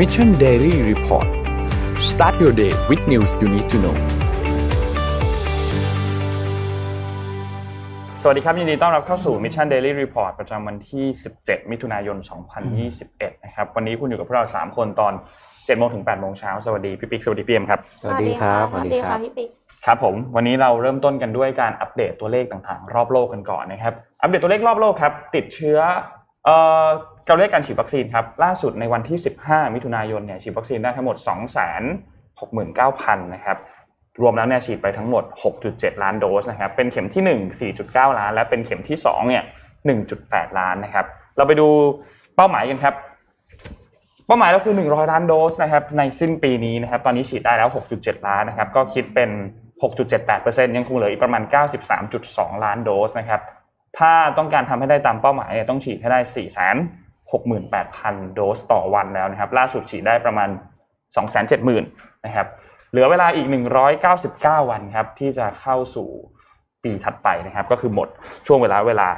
Mission Daily Report start your day with news you need to know สวัสดีครับ ยินดีต้อนรับเข้าสู่ Mission Daily Report ประจำวันที่ 17 มิถุนายน 2021 นะครับ วันนี้คุณอยู่กับพวกเรา 3 คนตอน7โมงถึง8โมงเช้า สวัสดีพี่ปิ๊ก สวัสดีพี่เอ็มครับ สวัสดีครับ สวัสดีค่ะพี่ปิ๊กครับผม วันนี้เราเริ่มต้นกันด้วยการอัปเดตตัวเลขต่างๆ รอบโลกกันก่อนนะครับ อัปเดตตัวเลขรอบโลกครับ ติดเชื้อ เอ่อการเลขการฉีดวัคซีนครับล่าสุดในวันที่ 15 มิถุนายนเนี่ยฉีดวัคซีนได้ทั้งหมด 269,000นะครับรวมแล้วเนี่ยฉีดไปทั้งหมด 6.7 ล้านโดสนะครับเป็นเข็มที่ 1 4.9 ล้าน และเป็นเข็มที่2เนี่ย1.8 ล้านนะครับเราไปดูเป้าหมายกันครับเป้าหมายเราคือ 100 ล้านโดสนะครับในสิ้นปีนี้นะครับตอนนี้ฉีดได้แล้ว 6.7 ล้านนะครับก็คิดเป็น 6.78%ยังคงเหลืออีกประมาณ 93.2 ล้านโดสนะครับถ้าต้องการทำให้ได้ตามเป้าหมายเนี่ยต้องฉีดให้ได้ 68,000 โดสต่อวันแล้วนะครับล่าสุดฉีดได้ประมาณ 270,000นะครับเหลือเวลาอีก 199 วันครับที่จะเข้าสู่ปีถัดไปนะครับ ก็คือหมดช่วงเวลาเวลา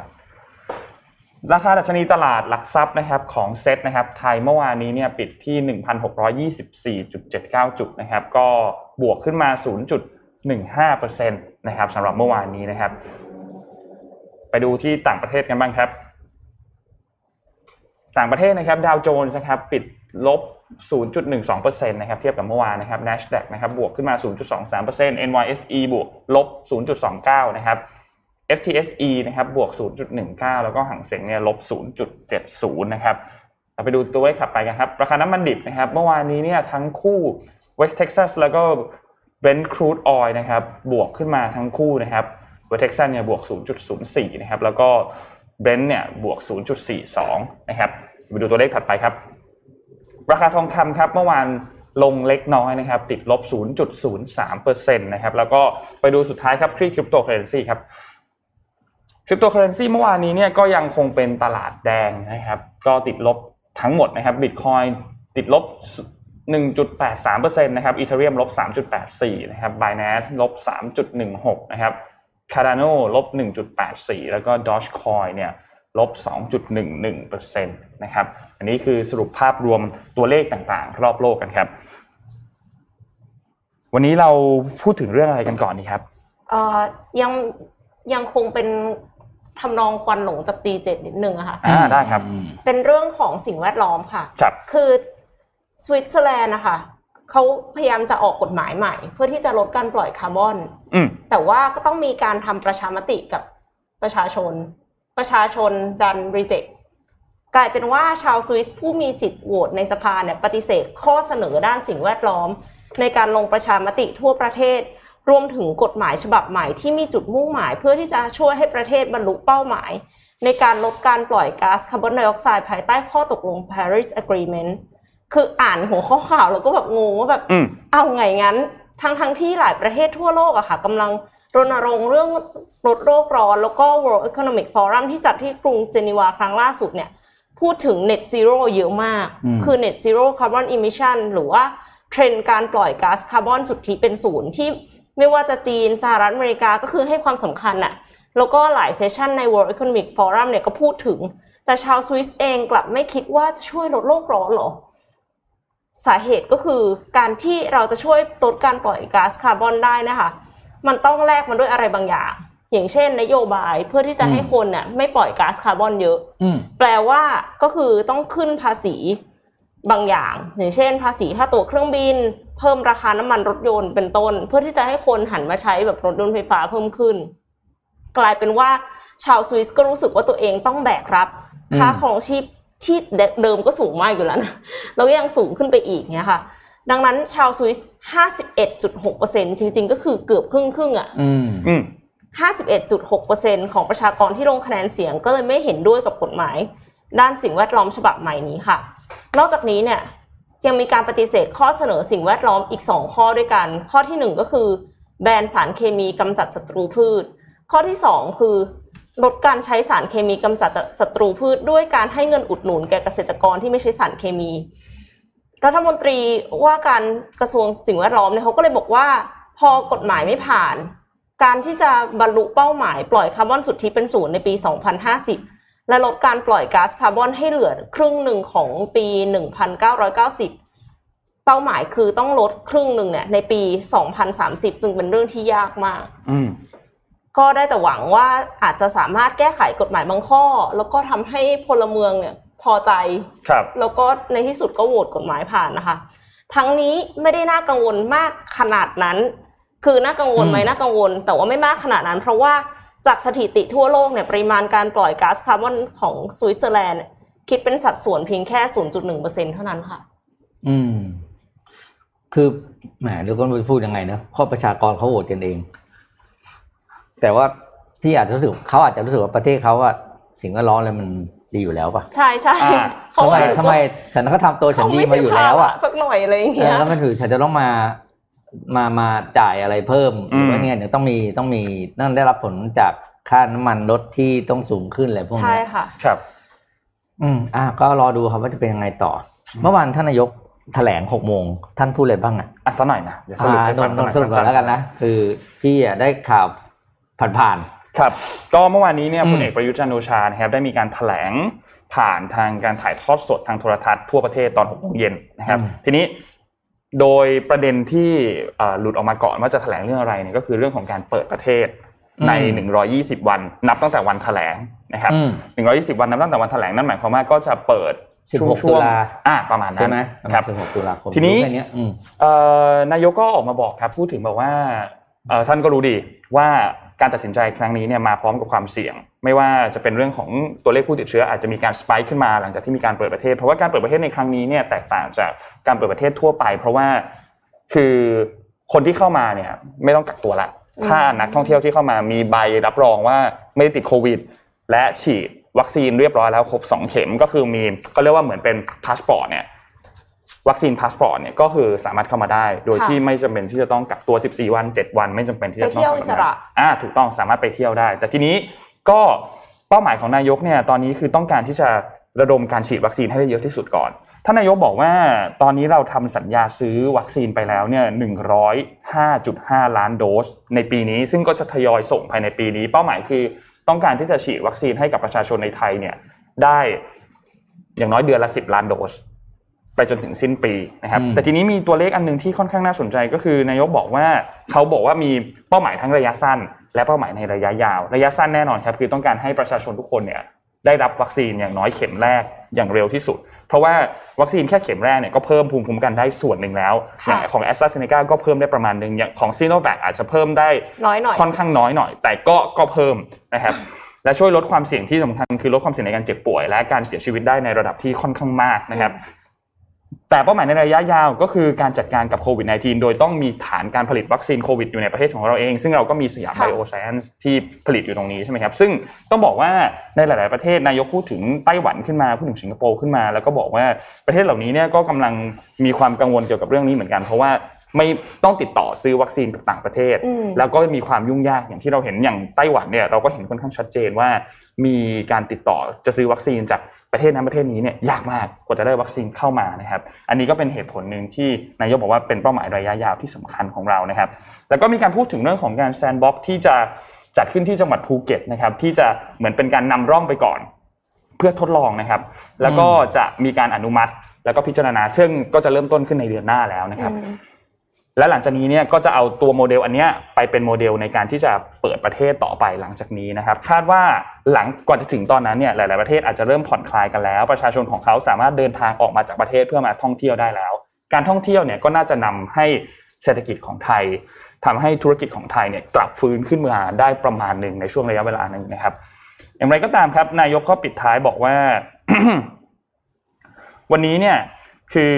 ราคาดัชนีตลาดหลักทรัพย์นะครับของเซ็ตนะครับไทยเมื่อวานนี้เนี่ยปิดที่ 1,624.79 จุดนะครับก็บวกขึ้นมา 0.15%นะครับสำหรับเมื่อวานนี้นะครับ ไปดูที่ต่างประเทศกันบ้างครับ ต่างประเทศนะครับดาวโจนส์นะครับปิดลบ 0.12%นะครับเทียบกับเมื่อวานนะครับ NASDAQ นะครับบวกขึ้นมา 0.23% NYSE บวกลบ 0.29 นะครับ FTSE นะครับบวก 0.19 แล้วก็หังเสงเนี่ยลบ 0.70 นะครับเราไปดูตัวเลขถัดไปกันครับ ราคาน้ำมันดิบนะครับ เมื่อวานนี้เนี่ยทั้งคู่ West Texas แล้วก็ Brent crude oil นะครับบวกขึ้นมาทั้งคู่นะครับ West Texas เนี่ยบวก 0.04 นะครับแล้วก็ Brent เนี่ยบวก 0.42 นะครับไปดูตัวเลขถัดไปครับ ราคาทองคำครับเมื่อวานลงเล็กน้อยนะครับ ติดลบ 0.03%นะครับ แล้วก็ไปดูสุดท้ายครับที่คริปโตเคอเรนซีครับคริปโตเคอเรนซีเมื่อวานนี้เนี่ยก็ยังคงเป็นตลาดแดงนะครับ ก็ติดลบทั้งหมดนะครับบิตคอยติดลบ 1.83%นะครับอีเทเรียมลบ 3.84 นะครับ Binance ลบ 3.16 นะครับ Cardano ลบ 1.84 แล้วก็ Dogecoin เนี่ยลบ 2.11%นะครับ อันนี้คือสรุปภาพรวมตัวเลขต่างๆ รอบโลกกันครับ วันนี้เราพูดถึงเรื่องอะไรกันก่อนดีครับเอ่อยังยังคงเป็นทำนองควันหลงจาก G7นิดนึงอะค่ะอ่าได้ครับ เป็นเรื่องของสิ่งแวดล้อมค่ะ ครับ คือสวิตเซอร์แลนด์นะคะ เขาพยายามจะออกกฎหมายใหม่ เพื่อที่จะลดการปล่อยคาร์บอนอืมแต่ว่าก็ต้องมีการทำประชามติกับประชาชน ประชาชนดัน reject กลายเป็นว่าชาวสวิสผู้มีสิทธิ์โหวตในสภาเนี่ยปฏิเสธข้อเสนอด้านสิ่งแวดล้อม ในการลงประชามติทั่วประเทศ รวมถึงกฎหมายฉบับใหม่ที่มีจุดมุ่งหมาย เพื่อที่จะช่วยให้ประเทศบรรลุเป้าหมาย ในการลดการปล่อยก๊าซคาร์บอนไดออกไซด์ภายใต้ข้อตกลง Paris Agreement คืออ่านหัวข้อข่าวแล้วก็แบบงงว่าแบบอืมเอาไงงั้น ทั้งทั้งที่หลายประเทศทั่วโลกอะค่ะกำลังรณรงค์เรื่องลดโลกร้อน แล้วก็ World Economic Forum ที่จัดที่กรุงเจนีวาครั้งล่าสุดเนี่ย พูดถึง Net Zero เยอะมากอืมคือ Net Zero Carbon Emission หรือว่าเทรนด์การปล่อยก๊าซคาร์บอนสุทธิเป็นศูนย์ที่ไม่ว่าจะจีนสหรัฐอเมริกาก็คือให้ความสำคัญอะแล้วก็หลาย session ใน World Economic Forum เนี่ยก็พูดถึง แต่ชาวสวิสเองกลับไม่คิดว่าจะช่วยลดโลกร้อนหรอ สาเหตุก็คือการที่เราจะช่วยลดการปล่อยก๊าซคาร์บอนได้นะคะ มันต้องแลกมันด้วยอะไรบางอย่าง อย่างเช่น นโยบายเพื่อที่จะให้คนเนี่ยไม่ปล่อยก๊าซคาร์บอนเยอะอืมแปลว่าก็คือต้องขึ้นภาษีบางอย่าง อย่างเช่น ภาษีค่าตั๋วเครื่องบิน เพิ่มราคาน้ำมันรถยนต์เป็นต้น เพื่อที่จะให้คนหันมาใช้แบบรถยนต์ไฟฟ้าเพิ่มขึ้น กลายเป็นว่าชาวสวิสก็รู้สึกว่าตัวเองต้องแบกรับ ค่าอืมครองชีพ ที่เดิมก็สูงมากอยู่แล้วนะแล้วก็ยังสูงขึ้นไปอีกเนี่ยค่ะ ดังนั้นชาวสวิส 51.6%จริงๆ ก็คือเกือบครึ่งครึ่งๆอะอืมอืม51.6%ของประชากรที่ลงคะแนนเสียงก็เลยไม่เห็นด้วยกับกฎหมาย ด้านสิ่งแวดล้อมฉบับใหม่นี้ค่ะ นอกจากนี้เนี่ยยังมีการปฏิเสธข้อเสนอสิ่งแวดล้อมอีก 2 ข้อด้วยกัน ข้อทีหนึ่1 ก็คือ แบนสารเคมีกำจัดศัตรูพืช ข้อที่ 2 คือ ลดการใช้สารเคมีกำจัดศัตรูพืชด้วยการให้เงินอุดหนุนแก่เกษตรกรที่ไม่ใช้สารเคมี รัฐมนตรีว่าการกระทรวงสิ่งแวดล้อมเนี่ยเขาก็เลยบอกว่า พอกฎหมายไม่ผ่าน การที่จะบรรลุเป้าหมายปล่อยคาร์บอนสุทธิเป็นศูนย์ในปี 2050 และลดการปล่อยก๊าซคาร์บอนให้เหลือครึ่งหนึ่งของปี 1990เป้าหมายคือต้องลดครึ่งหนึ่งเนี่ยในปี 2030 จึงเป็นเรื่องที่ยากมาก อื ก็ได้แต่หวังว่าอาจจะสามารถแก้ไขกฎหมายบางข้อ แล้วก็ทำให้พลเมืองเนี่ยพอใจครับแล้วก็ในที่สุดก็โหวตกฎหมายผ่านนะคะ ทั้งนี้ไม่ได้น่ากังวลมากขนาดนั้น คือน่ากังวลไหมอืมน่ากังวล แต่ว่าไม่มากขนาดนั้น เพราะว่าจากสถิติทั่วโลกเนี่ยปริมาณการปล่อยก๊าซคาร์บอนของสวิตเซอร์แลนด์เนี่ยคิดเป็นสัดส่วนเพียงแค่ 0.1%เท่านั้นค่ะ อืม คือแหมเดี๋ยวก็ไม่รู้จะพูดยังไงนะเพราะประชากรเขาโหวตกันเอง แต่ว่าพี่อาจจะรู้สึกเขาอาจจะรู้สึกว่าประเทศเขาอะสิ่งแวดล้อมอะไรมันดีอยู่แล้วป่ะ ใช่ใช่อ่าเขาทำไมรู้สึกทำไมว่าฉันก็ทำตัวฉันเขาดีไม่มาใช่อยู่ภาแล้วระอะสักหน่อยอะไรอย่างเอเงี้อย แล้วมันถือฉันจะต้องมามามาจ่ายอะไรเพิ่มหรือว่าอืมเนี่ยเดี๋ยวต้องมีต้องมีนั่นได้รับผลจากค่าน้ำมันรถที่ต้องสูงขึ้นอะไรพวกใช่เนี้ย ค่ะ ครับ อืมอะก็รอดูครับว่าจะเป็นยังไงต่อเมื่อวานท่านนายกแถลงหกโมงท่านพูดอะไรบ้างอะอะสักหน่อยนะเดี๋ยวสรุปอ่าให้นฟังนหน่นอยสรุปก่อนสั้ๆแล้วกันนะ คือพี่อะได้ข่าว ผ่านครับ ก็เมื่อวานนี้เนี่ยอืมพลเอกประยุทธ์จันทร์โอชานะครับได้มีการแถลงผ่านทางการถ่ายทอดสดทางโทรทัศน์ทั่วประเทศตอน6โมงเย็นนะครับ ทีนี้โดยประเด็นที่เอ่อหลุดออกมาก่อนว่าจะแถลงเรื่องอะไรเนี่ยก็คือเรื่องของการเปิดประเทศใน 120 วัน นับตั้งแต่วันแถลงนะครับอืม120 วันนับตั้งแต่วันแถลงนั่นหมายความว่าก็จะเปิด16ช่วงตุลาอ่าประมาณๆนั้ใช่นไหมครับสิบหกตุลาคมทีนี้รู้แค่เนี้ยอืมเอ่อนายกก็ออกมาบอกครับ พูดถึงแบบว่าเอ่อท่านก็รู้ดีว่า การตัดสินใจครั้งนี้เนี่ยมาพร้อมกับความเสี่ยง ไม่ว่าจะเป็นเรื่องของตัวเลขผู้ติดเชื้ออาจจะมีการสปายขึ้นมาหลังจากที่มีการเปิดประเทศ เพราะว่าการเปิดประเทศในครั้งนี้เนี่ยแตกต่างจากการเปิดประเทศทั่วไป เพราะว่าคือคนที่เข้ามาเนี่ยไม่ต้องกักตัวละถ้านักท่องเที่ยวที่เข้ามามีใบรับรองว่าไม่ได้ติดโควิด และฉีดวัคซีนเรียบร้อยแล้วครบสองเข็มก็คือมีเขาเรียกว่าเหมือนเป็นพาสปอร์ตเนี่ย วัคซีนพาสปอร์ตเนี่ยก็คือสามารถเข้ามาได้ โดยค่ะที่ไม่จำเป็นที่จะต้องกักตัว 14 วัน 7 วัน ไม่จำเป็นที่จะต้องไปเที่ยวอิสระอ่าถูกต้องสามารถไปเที่ยวได้ แต่ทีนี้ก็เป้าหมายของนายกเนี่ยตอนนี้คือต้องการที่จะระดมการฉีดวัคซีนให้ได้เยอะที่สุดก่อนท่านนายกบอกว่าตอนนี้เราทำสัญญาซื้อวัคซีนไปแล้วเนี่ย105.5ล้านโดส ในปีนี้ซึ่งก็จะทยอยส่งภายในปีนี้ เป้าหมายคือต้องการที่จะฉีดวัคซีนให้กับประชาชนในไทยเนี่ยได้อย่างน้อยเดือนละ10ล้านโดส ไปจนถึงสิ้นปีนะครับอืมแต่ทีนี้มีตัวเลขอันหนึงที่ค่อนข้างน่าสนใจก็คือนายกบอกว่าเขาบอกว่ามีเป้าหมายทั้งระยะสั้น และเป้าหมายในระยะยาว ระยะสั้นแน่นอนครับคือต้องการให้ประชาชนทุกคนเนี่ยได้รับวัคซีนอย่างน้อยเข็มแรกอย่างเร็วที่สุด เพราะว่าวัคซีนแค่เข็มแรกเนี่ยก็เพิ่มภูมิคุ้มกันได้ส่วนหนึ่งแล้วอค่ะย่างของแอสตราเซเนกาก็เพิ่มได้ประมาณหนึ่งอย่างของซีโนแวคอาจจะเพิ่มได้น้อยหน่อยค่อนข้างน้อยหน่อย แต่ก็ก็เพิ่มนะครับและช่วยลดความเสี่ยงที่สำคัญคือลดความเสี่ยงในการเจ็บป่วย และการเสียชีวิตได้ในระดับที่ค่อนข้างมากนะครับ แต่เป้าหมายในระยะยาวก็คือการจัดการกับโควิด -19 โดยต้องมีฐานการผลิตวัคซีนโควิดอยู่ในประเทศของเราเอง ซึ่งเราก็มีสยามค่ะไบโอไซเอนซ์ที่ผลิตอยู่ตรงนี้ใช่ไหมครับซึ่งต้องบอกว่าในหลาย ๆ ประเทศนายกพูดถึงไต้หวันขึ้นมาพูดถึงสิงคโปร์ขึ้นมา แล้วก็บอกว่าประเทศเหล่านี้เนี่ยก็กำลังมีความกังวลเกี่ยวกับเรื่องนี้เหมือนกันเพราะว่าไม่ต้องติดต่อซื้อวัคซีนจากต่างประเทศอืมแล้วก็มีความยุ่งยากอย่างที่เราเห็นอย่างไต้หวันเนี่ยเราก็เห็นค่อนข้างชัดเจนว่า มีการติดต่อจะซื้อวัคซีนจาก ประเทศนั้นประเทศนี้เนี่ยยากมากกว่าจะได้วัคซีนเข้ามานะครับ อันนี้ก็เป็นเหตุผลหนึ่งที่นายกบอกว่าเป็นเป้าหมายระยะยาวที่สำคัญของเรานะครับ แล้วก็มีการพูดถึงเรื่องของการแซนด์บ็อกที่จะจัดขึ้นที่จังหวัดภูเก็ตนะครับที่จะเหมือนเป็นการนำร่องไปก่อน เพื่อทดลองนะครับ แล้วก็จะมีการอนุมัติแล้วก็พิจารณาซึ่งก็จะเริ่มต้นขึ้นในเดือนหน้าแล้วนะครับ และหลังจากนี้เนี่ยก็จะเอาตัวโมเดลอันเนี้ยไปเป็นโมเดลในการที่จะเปิดประเทศต่อไปหลังจากนี้นะครับ คาดว่าหลังก่อนจะถึงตอนนั้นเนี่ยหลาย ๆ ประเทศอาจจะเริ่มผ่อนคลายกันแล้ว ประชาชนของเขาสามารถเดินทางออกมาจากประเทศเพื่อมาท่องเที่ยวได้แล้ว การท่องเที่ยวเนี่ยก็น่าจะนำให้เศรษฐกิจของไทยทำให้ธุรกิจของไทยเนี่ยกลับฟื้นขึ้นมาได้ประมาณหนึ่งในช่วงระยะเวลาหนึ่งนะครับ อย่างไรก็ตามครับ นายกก็ปิดท้ายบอกว่า วันนี้เนี่ยคือ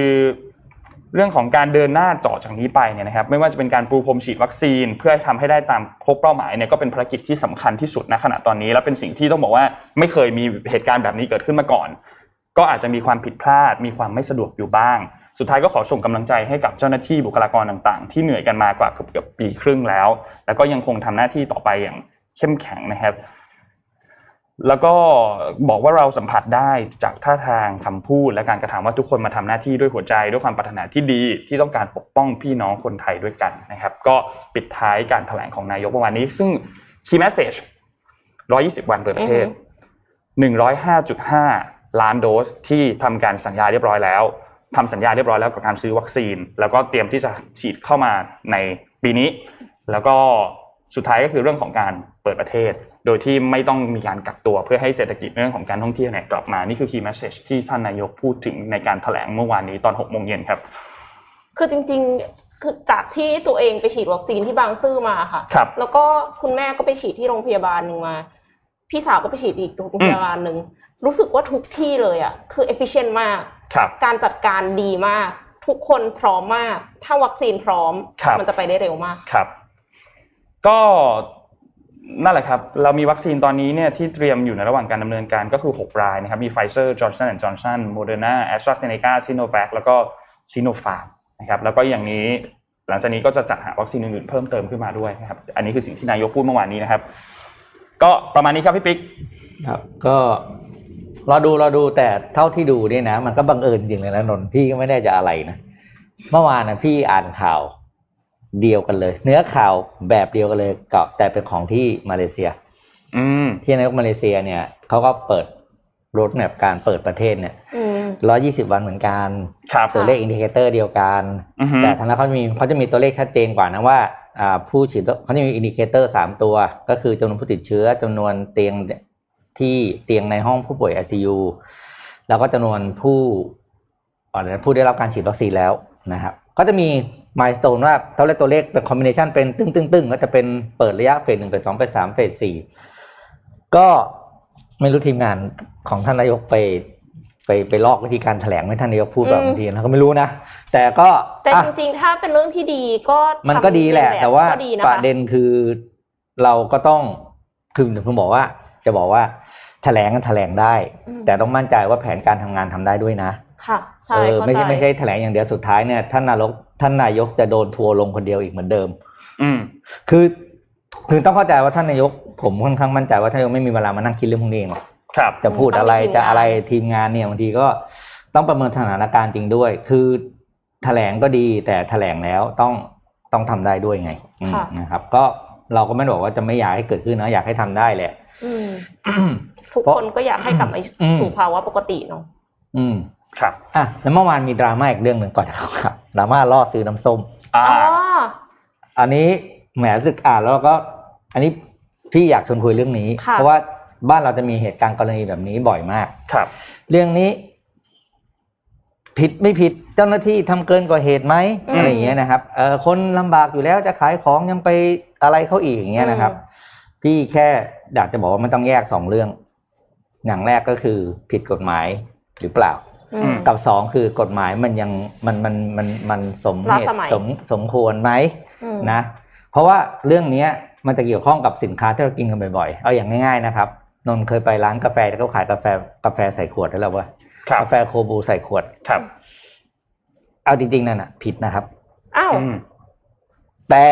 เรื่องของการเดินหน้าต่อจากนี้ไปเนี่ยนะครับไม่ว่าจะเป็นการปูพรมฉีดวัคซีน เพื่อให้ทำให้ได้ตามครบเป้าหมายเนี่ยก็เป็นภารกิจที่สำคัญที่สุดณขณะตอนนี้ และเป็นสิ่งที่ต้องบอกว่าไม่เคยมีเหตุการณ์แบบนี้เกิดขึ้นมาก่อน ก็อาจจะมีความผิดพลาด มีความไม่สะดวกอยู่บ้าง สุดท้ายก็ขอส่งกำลังใจให้กับเจ้าหน้าที่บุคลากรต่างๆ ที่เหนื่อยกันมากว่าเกือบปีครึ่งแล้ว แล้วก็ยังคงทำหน้าที่ต่อไปอย่างเข้มแข็งนะครับ แล้วก็บอกว่าเราสัมผัสได้จากท่าทางคำพูด และการกระทำว่าทุกคนมาทำหน้าที่ด้วยหัวใจด้วยความปรารถนาที่ดีที่ต้องการปกป้องพี่น้องคนไทยด้วยกันนะครับ ก็ปิดท้ายการแถลงของนายกเมื่อวานนี้ ซึ่ง key message 120 วันเปิดประเทศ 105.5 ล้านโดสที่ทำการสัญญาเรียบร้อยแล้วทำสัญญาเรียบร้อยแล้วกับการซื้อวัคซีน แล้วก็เตรียมที่จะฉีดเข้ามาในปีนี้ แล้วก็สุดท้ายก็คือเรื่องของการเปิดประเทศ โดยที่ไม่ต้องมีการกักตัวเพื่อให้เศรษฐกิจเรื่องของการท่องเที่ยวเนี่ยกลับมานี่คือ key message ที่ท่านนายกพูดถึงในการแถลงเมื่อวานนี้ตอน6โมงเย็นครับ คือจริงๆคือจากที่ตัวเองไปฉีดวัคซีนที่บางซื่อมาค่ะครับแล้วก็คุณแม่ก็ไปฉีดที่โรงพยาบาลหนึ่งมาพี่สาวก็ไปฉีดอีกโรงพยาบาลหนึ่งรู้สึกว่าทุกที่เลยอะคือ efficient มากครับการจัดการดีมาก ทุกคนพร้อมมาก ถ้าวัคซีนพร้อมครับมันจะไปได้เร็วมากครับ ก็ นั่นแหละครับ เรามีวัคซีนตอนนี้เนี่ยที่เตรียมอยู่ในระหว่างการดำเนินการก็คือ 6 รายนะครับ มี Pfizer Johnson Johnson Moderna AstraZeneca Sinovac แล้วก็ Sinopharm นะครับ แล้วก็อย่างนี้หลังจากนี้ก็จะจัดหาวัคซีนอื่นๆเพิ่มเติมขึ้นมาด้วยนะครับ อันนี้คือสิ่งที่นายกพูดเมื่อวานนี้นะครับ ก็ประมาณนี้ครับพี่ปิ๊ก ครับ ก็รอดูรอดูแต่เท่าที่ดูเนี่ยนะ มันก็บังเอิญจริงเลยนะนนท์พี่ก็ไม่ได้จะอะไรนะ เมื่อวานนะพี่อ่านข่าว เดียวกันเลย เนื้อข่าวแบบเดียวกันเลยกับแต่เป็นของที่มาเลเซีย อืมที่นายกมาเลเซียเนี่ยเขาก็เปิด roadmap การเปิดประเทศเนี่ยอืมร้อยยี่สิบวันเหมือนกันครับตัวเลข indicator เดียวกันอือฮึแต่ทางนั้นเขามีเขาจะมีตัวเลขชัดเจนกว่านะว่าอ่าผู้ฉีดเขาจะมี indicator สามตัว ก็คือจำนวนผู้ติดเชื้อจำนวนเตียงที่เตียงในห้องผู้ป่วย ICU แล้วก็จำนวนผู้อะไรนะผู้ได้รับการฉีดวัคซีนแล้วนะครับ ก็จะมี มายสเตนว่าตัวเลขตัวเลขเป็นคอมบิเนชันเป็นตึ้งตึ้งตึ้งก็จะเป็นเปิดระยะเฟสหนึ่งเฟสสองเฟสสามเฟสสี่ก็ไม่รู้ทีมงานของท่านนายกไป ไปไปลอกวิธีการแถลงให้ท่านนายกพูดแบบอืมบางทีเราก็ไม่รู้นะ แต่ก็แต่อะจริงๆ ถ้าเป็นเรื่องที่ดีก็มันก็ดีแหละทำแต่ว่าก็ดีนะปคะระเด็นคือเราก็ต้องคือผมบอกว่า จะบอกว่า แถลงกันแถลงได้อืมแต่ต้องมั่นใจว่าแผนการทำงานทำได้ด้วยนะ ค่ะใช่เออเข้าไม่ใช่ใจไม่ใช่แถลงอย่างเดียวสุดท้ายเนี่ยท่านนายกท่านนายกจะโดนทัวร์ลงคนเดียวอีกเหมือนเดิม อืมคือคือต้องเข้าใจว่าท่านนายก ผมค่อนข้างมั่นใจว่าท่านนายกไม่มีเวลามานั่งคิดเรื่องพวกนี้เองหรอกครับ จะพูดอะไรต้องมีทีมจะงานอะไรทีมงานเนี่ยบางทีก็ต้องประเมินสถานการณ์จริงด้วย คือแถลงก็ดีแต่แถลงแล้วต้องต้องทำได้ด้วยไงอืมค่ะนะครับ ก็เราก็ไม่ได้บอกว่าจะไม่อยากให้เกิดขึ้นนะอยากให้ทำได้แหละอืม ทุกเพราะคนก็อยากให้กลับมาอืมสู่ภาวะปกติเนาะอืมครับอะแล้วเมื่อวานมีดราม่าอีกเรื่องหนึ่งก่อนจะเข้าครับดราม่าล่อซื้อน้ำส้มอ่าอ๋ออันนี้แหมรู้สึกอ่านแล้วก็ อันนี้พี่อยากชวนคุยเรื่องนี้ค่ะเพราะว่าบ้านเราจะมีเหตุการณ์กรณีแบบนี้บ่อยมาก ครับ เรื่องนี้ ผิดไม่ผิดเจ้าหน้าที่ทำเกินกว่าเหตุไหมอืมอะไรอย่างเงี้ยนะครับเออคนลำบากอยู่แล้วจะขายของยังไปอะไรเขาอีกอย่างเงี้ยนะครับ พี่แค่อยากจะบอกว่ามันต้องแยกสองเรื่อง อย่างแรกก็คือผิดกฎหมายหรือเปล่าอืมกับสองคือกฎหมายมันยังมันมันมันมันสมเหล้าตุสมัยสมสมควรไหมอืมนะ เพราะว่าเรื่องเนี้ยมันจะเกี่ยวข้องกับสินค้าที่เรากินกันบ่อยๆ เอาอย่างง่ายๆนะครับ นนท์เคยไปร้านกาแฟที่เขาขายกาแฟกาแฟใส่ขวดได้แล้วว่าครับกาแฟโคบูใส่ขวดครับ เอาจริงๆนั่นน่ะ ผิดนะครับอ้าวอืมแต่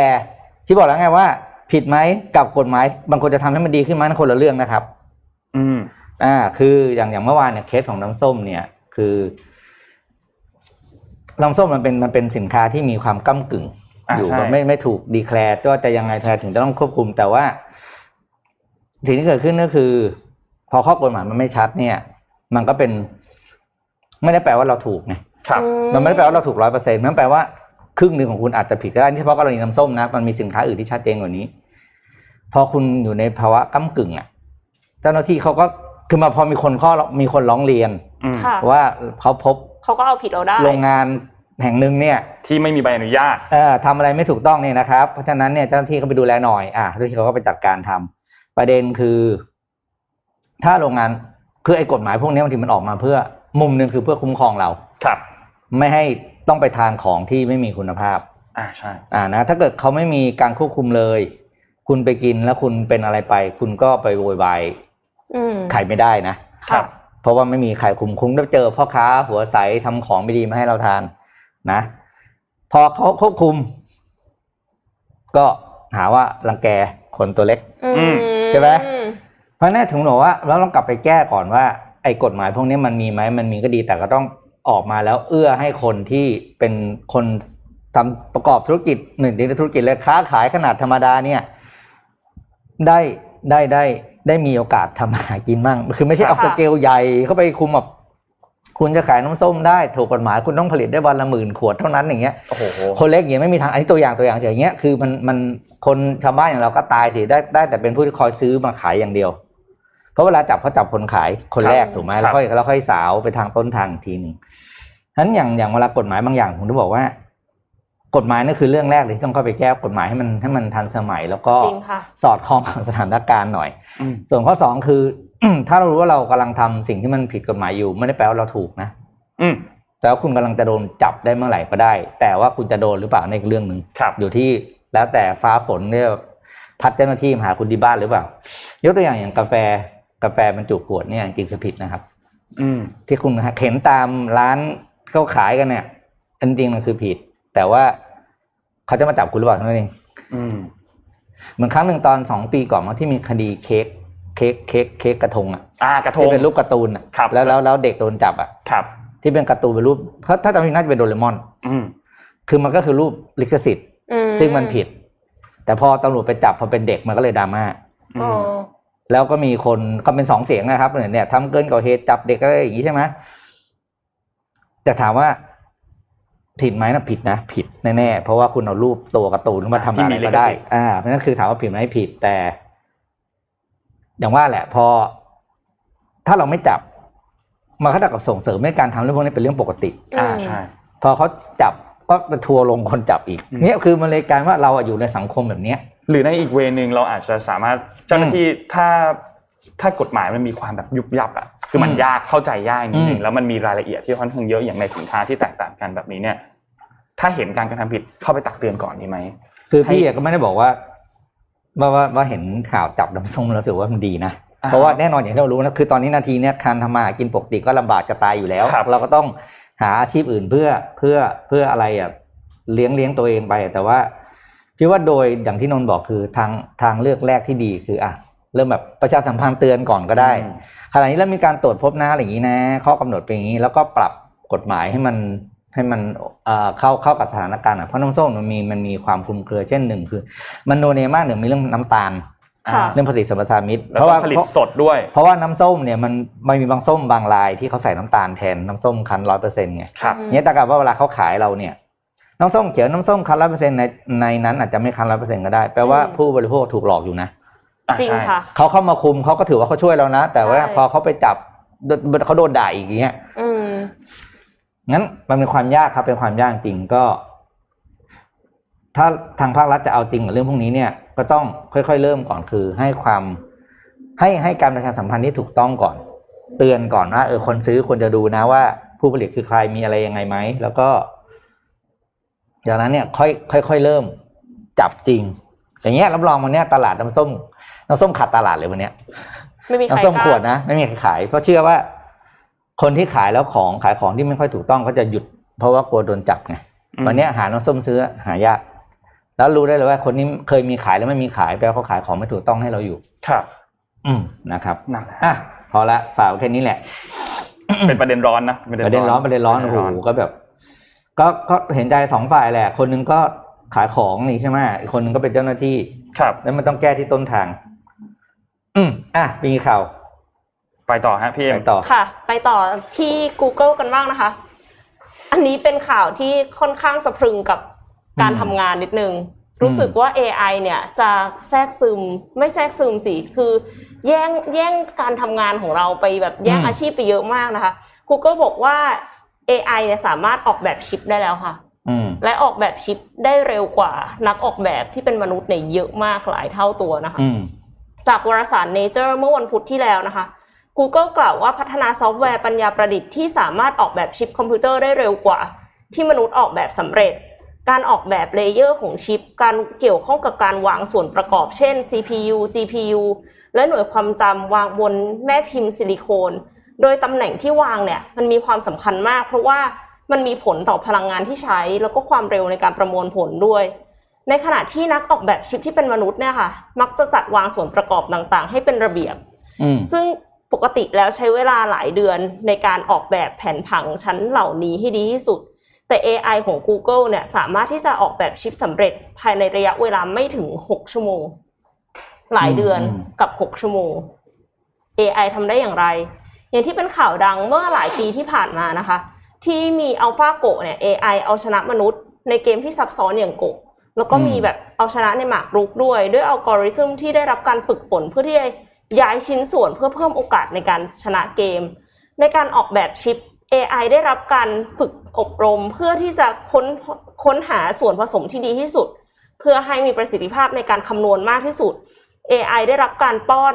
ที่บอกแล้วไงว่า ผิดไหมกับกฎหมายบางคนจะทำให้มันดีขึ้นไหมนั่นคนละเรื่องนะครับอืม อ่าคืออย่างอย่างเมื่อวานเนี่ยเคสของน้ำส้มเนี่ย คือน้ำส้มมันเป็นมันเป็นสินค้าที่มีความก้ากึ่งอ่าอยู่ใช่มันไม่ไม่ถูกดีแคลร์ว่าจะยังไงแทนถึงจะต้องควบคุมแต่ว่าสิ่งที่เกิดขึ้นก็คือ พอข้อกฎหมายมันไม่ชัดเนี่ย มันก็เป็น ไม่ได้แปลว่าเราถูกไงครับอืมันไม่ได้แปลว่าเราถูกร้อยเปอร์เซ็นต์มันแปลว่าครึ่งหนึ่งของคุณอาจจะผิดก็ได้นี่เฉพาะกรณีน้ำส้มนะมันมีสินค้าอื่นที่ชัดเจนกว่านี้ พอคุณอยู่ในภาวะก้ากึ่งอะ เจ้าหน้าที่เขาก็ คือมาพอมีคนข้อมีคนร้องเรียนอืมค่ะว่าเขาพบเขาก็เอาผิดเราได้โรงงานแห่งหนึ่งเนี่ยที่ไม่มีใบอนุญาตเอ่อทำอะไรไม่ถูกต้องเนี่ยนะครับ เพราะฉะนั้นเนี่ยเจ้าหน้าที่ก็ไปดูแลหน่อยอะเจ้าหน้าที่เขาก็ไปจัดการทำประเด็นคือ ถ้าโรงงานคือไอ้กฎหมายพวกนี้บางทีมันออกมาเพื่อ มุมหนึ่งคือเพื่อคุ้มครองเราครับ ไม่ให้ต้องไปทานของที่ไม่มีคุณภาพ อ่าใช่ อ่านะ ถ้าเกิดเขาไม่มีการควบคุมเลย คุณไปกินแล้วคุณเป็นอะไรไป คุณก็ไปโวยวายอืม ขายไม่ได้นะครัค่ะบเพราะว่าไม่มีใครคุมคุ้มได้เจอพ่อค้าหัวใสทำของไม่ดีมาให้เราทานนะ พอเขาควบคุม ก็หาว่ารังแกคนตัวเล็กอืมใช่ไหมเพราะฉะนั้นถึงบอกว่าเราต้องกลับไปแก้ก่อนว่า ไอ้กฎหมายพวกนี้มันมีไหมมันมีก็ดีแต่ก็ต้องออกมาแล้วเอื้อให้คนที่เป็นคนทำประกอบธุรกิจหนึ่งในธุรกิจเลยค้าขายขนาดธรรมดาเนี่ย ได้ได้ได้ ได้มีโอกาสทำมาหากินมั่ง คือไม่ใช่ครัเอาบสเกลใหญ่เข้าไปคุมแบบคุคุณจะขายน้ำส้มได้ถูกกฎหมายคุณต้องผลิตได้วันละหมื่นขวดเท่านั้นอย่างเงี้ยโอ้โหคนเล็กอย่างเงี้ยไม่มีทางอันนี้ตัวอย่างตัวอย่างอย่างเงี้ยคือมันมันคนชาวบ้านอย่างเราก็ตายสิได้ได้แต่เป็นผู้ที่คอยซื้อมาขายอย่างเดียวเพราะเวลาจับเขาจับคนขายคนแรกถูกไหมครับแล้วค่อยแล้วค่อยสาวไปทางต้นทางอีกทีหนึ่งฉะนั้นอย่างอย่างเวลากฎหมายบางอย่างผมต้องบอกว่า กฎหมายนั่นคือเรื่องแรกเลยที่ต้องเข้าไปแก้กฎหมายให้มันให้มันทันสมัย แล้วก็จริงค่ะสอดคล้องกับสถานการณ์หน่อยอืมส่วนข้อสองคือ ถ้าเรารู้ว่าเรากำลังทำสิ่งที่มันผิดกฎหมายอยู่ ไม่ได้แปลว่าเราถูกนะ อืมแต่ว่าคุณกำลังจะโดนจับได้เมื่อไหร่ก็ได้ แต่ว่าคุณจะโดนหรือเปล่าในนอีกเรื่องหนึ่งครับอยู่ที่แล้วแต่ฟ้าฝนเนี่ยพัดเจ้าหน้าที่มาหาคุณที่บ้านหรือเปล่า ยกตัวอย่างอย่างกาแฟกาแฟบรรจุขวดเนี่ยจริงๆคือผิดนะครับ อืมที่คุณเห็นตามร้านเขาขายกันเนี่ยจริงๆมันคือผิด แต่ว่าเขาจะมาจับคุณหรือเปล่าเท่านั้นเองอืมเหมือนครั้งหนึ่งตอนสองปีก่อนมั้งที่มีคดีเค้กเค้กเค้กเค้กกระทงอะอ่ากระทงที่เป็นรูปการ์ตูนอะครับแล้วแล้วแล้วเด็กโดนจับอะครับที่เป็นการ์ตูนเป็นรูปเพราะถ้าจำไม่ผิดน่าจะเป็นโดเรมอน อืมคือมันก็คือรูปลิขสิทธิ์อืซึ่งมันผิด แต่พอตำรวจไปจับพอเป็นเด็กมันก็เลยดราม่าอือ๋อมแล้วก็มีคนก็เป็นสองเสียงนะครับเนี่ยเนี่ยทำเกินกว่าเหตุจับเด็กอะไรอย่างนี้ใช่ไหมแต่ถามว่า ผิดไหมนะผิดนะ ผิดแน่ๆเพราะว่าคุณเอารูปตัวการ์ตูนมาทำอะไรก็ได้ อ่าเพราะฉะนั้นคือถามว่าผิดไหมผิดแต่ อย่างว่าแหละ พอ ถ้าเราไม่จับมันก็เท่ากับส่งเสริมให้การทำเรื่องพวกนี้เป็นเรื่องปกติ อ่าใช่พอเขาจับก็ไปทัวร์ลงคนจับอีกอืมเนี่ยคือมันเลยกลายว่าเราอะอยู่ในสังคมแบบเนี้ย หรือในอีกเวย์หนึ่งเราอาจจะสามารถเจ้าหน้าที่ถ้าถ้ากฎหมายมันมีความแบบยุบยับอะ คือมันอืมยากเข้าใจยากนิดนึอืงมแล้วมันมีรายละเอียดที่ค่อนข้างเยอะอย่างในสินค้าที่แตกต่างกันแบบนี้เนี่ย ถ้าเห็นการกระทำผิดเข้าไปตักเตือนก่อนดีไหมคือพี่ให้อะก็ไม่ได้บอกว่าว่าว่าว่าเห็นข่าวจับน้ำส้มแล้วถือว่ามันดีนะอ่าเพราะว่าแน่นอนอย่างที่เรารู้นะคือตอนนี้นาทีเนี้ยการทำมาหากินปกติก็ลำบากจะตายอยู่แล้วครับเราก็ต้องหาอาชีพอื่นเพื่อเพื่อเพื่ออะไรอะเลี้ยงเลี้ยงตัวเองไป แต่ว่าพี่ว่าโดยอย่างที่นนท์บอกคือทางทางเลือกแรกที่ดีคืออะ เริ่มแบบประชาสัมพันธ์เตือนก่อนก็ได้อืมขณะนี้เริ่มมีการตรวจพบนะอะไรอย่างนี้นะ ข้อกำหนดเป็นอย่างนี้ แล้วก็ปรับกฎหมายให้มันให้มันเอ่อเข้าเข้ากับสถานการณ์อะเพราะน้ำส้มมันมีมันมีความคลุมเครือเช่นหนึ่งคือ มันโนเนมากหนึ่งมีเรื่องน้ำตาลค่ะเรื่องผลิตสัมปทานมิตรแล้วเพราะก็ว่าผลิตเพราะสดด้วย เพราะว่าน้ำส้มเนี่ยมันมันมีบางส้มบางลายที่เขาใส่น้ำตาลแทนน้ำส้มคั้นร้อยเปอร์เซ็นต์ไงครับอืมเนี่ยแต่กับว่าเวลาเขาขายเราเนี่ยน้ำส้มเขียวน้ำส้มคั้นร้อยเปอร์เซ็นต์ในในนั้นอาจจะไม่คั้นร้อยเปอร์เซ็นต์ก็ได้แปลว่าผู้บริโภคถูกหลอกอยู่นะอ่า จริงใช่ค่ะเขาเข้ามาคุมเขาก็ถือว่าเขาช่วยเรานะ แต่ว่าใช่พอเขาไปจับโดนเขาโดนด่าอีกอย่างเงี้ยอืมงั้นมันเป็นความยากครับเป็นความยากจริงก็ ถ้าทางภาครัฐจะเอาจริงกับเรื่องพวกนี้เนี่ย ก็ต้องค่อยๆเริ่มก่อนคือให้ความให้ให้การประชาสัมพันธ์ที่ถูกต้องก่อน เตือนก่อนว่าเออคนซื้อควรจะดูนะว่า ผู้ผลิตคือใครมีอะไรยังไงไหมแล้วก็จากนั้นเนี่ย ค่อยค่อยๆเริ่มจับจริง อย่างเงี้ยรับรองวันเนี้ยตลาดน้ำส้ม น้ำส้มขาดตลาดเลยวันเนี้ยไม่มีใครน้ำส้มกล้าขวดนะไม่มีใครขายเพราะเชื่อว่า คนที่ขายแล้วของขายของที่ไม่ค่อยถูกต้องเขาจะหยุด เพราะว่ากลัวโดนจับไงอืมวันเนี้ยหาน้ำส้มซื้อหายากแล้วรู้ได้เลยว่าคนนี้เคยมีขายแล้วไม่มีขายแปลว่าเขาขายของไม่ถูกต้องให้เราอยู่ ครับ อืมนะครับนั่นแหละอะพอละฝากไว้แค่นี้แหละ เป็นประเด็นร้อนนะประเด็นร้อนประเด็นร้อนโอ้โหก็แบบ ก็ก็เห็นใจสองฝ่ายแหละ คนหนึงก็ขายของนี่ใช่ไหมอีกคนหนึงก็เป็นเจ้าหน้าที่ ครับ แล้วมันต้องแก้ที่ต้นทาง อืมอะมีข่าว ไปต่อฮะพี่เอ็ไปมต่อค่ะ ไปต่อที่ Google กันบ้างนะคะ อันนี้เป็นข่าวที่ค่อนข้างสะพรึงกับการอืมทำงานนิดนึง รู้สึกว่า AI เนี่ยจะแทรกซึมไม่แทรกซึมสิคือแย่งแย่งการทำงานของเราไปแบบแย่งอืมอาชีพไปเยอะมากนะคะ Google บอกว่า AI เนี่ยสามารถออกแบบชิปได้แล้วค่ะอืมและออกแบบชิปได้เร็วกว่า นักออกแบบที่เป็นมนุษย์เนี่ยเยอะมากหลายเท่าตัวนะคะอืม จากวารสาร Nature เมื่อวันพุธที่แล้วนะคะ Google กล่าวว่าพัฒนาซอฟต์แวร์ปัญญาประดิษฐ์ที่สามารถออกแบบชิปคอมพิวเตอร์ได้เร็วกว่า ที่มนุษย์ออกแบบสำเร็จ การออกแบบ layer ของชิป การเกี่ยวข้องกับการวางส่วนประกอบ เช่น CPU GPU และหน่วยความจำวางบนแม่พิมพ์ซิลิโคน โดยตำแหน่งที่วางเนี่ยมันมีความสำคัญมาก เพราะว่ามันมีผลต่อพลังงานที่ใช้ แล้วก็ความเร็วในการประมวลผลด้วย ในขณะที่นักออกแบบชิปที่เป็นมนุษย์เนี่ยค่ะ มักจะจัดวางส่วนประกอบต่างๆ ให้เป็นระเบียบอืมซึ่งปกติแล้วใช้เวลาหลายเดือนในการออกแบบแผนผังชั้นเหล่านี้ให้ดีที่สุด แต่ AI ของ Google เนี่ยสามารถที่จะออกแบบชิปสำเร็จภายในระยะเวลาไม่ถึง 6 ชั่วโมง หลายเดือนอืมกับ 6 ชั่วโมง AI ทำได้อย่างไร อย่างที่เป็นข่าวดังเมื่อหลายปีที่ผ่านมานะคะ ที่มีอัลฟาโกเนี่ย AI เอาชนะมนุษย์ ในเกมที่ซับซ้อนอย่างโก แล้วก็มีแบบเอาชนะในหมากรุกด้วย ด้วยอัลกอริทึมที่ได้รับการฝึกฝนเพื่อที่จะย้ายชิ้นส่วนเพื่อเพิ่มโอกาสในการชนะเกม ในการออกแบบชิป AI ได้รับการฝึกอบรม เพื่อที่จะค้นค้นหาส่วนผสมที่ดีที่สุด เพื่อให้มีประสิทธิภาพในการคำนวณมากที่สุด AI ได้รับการป้อน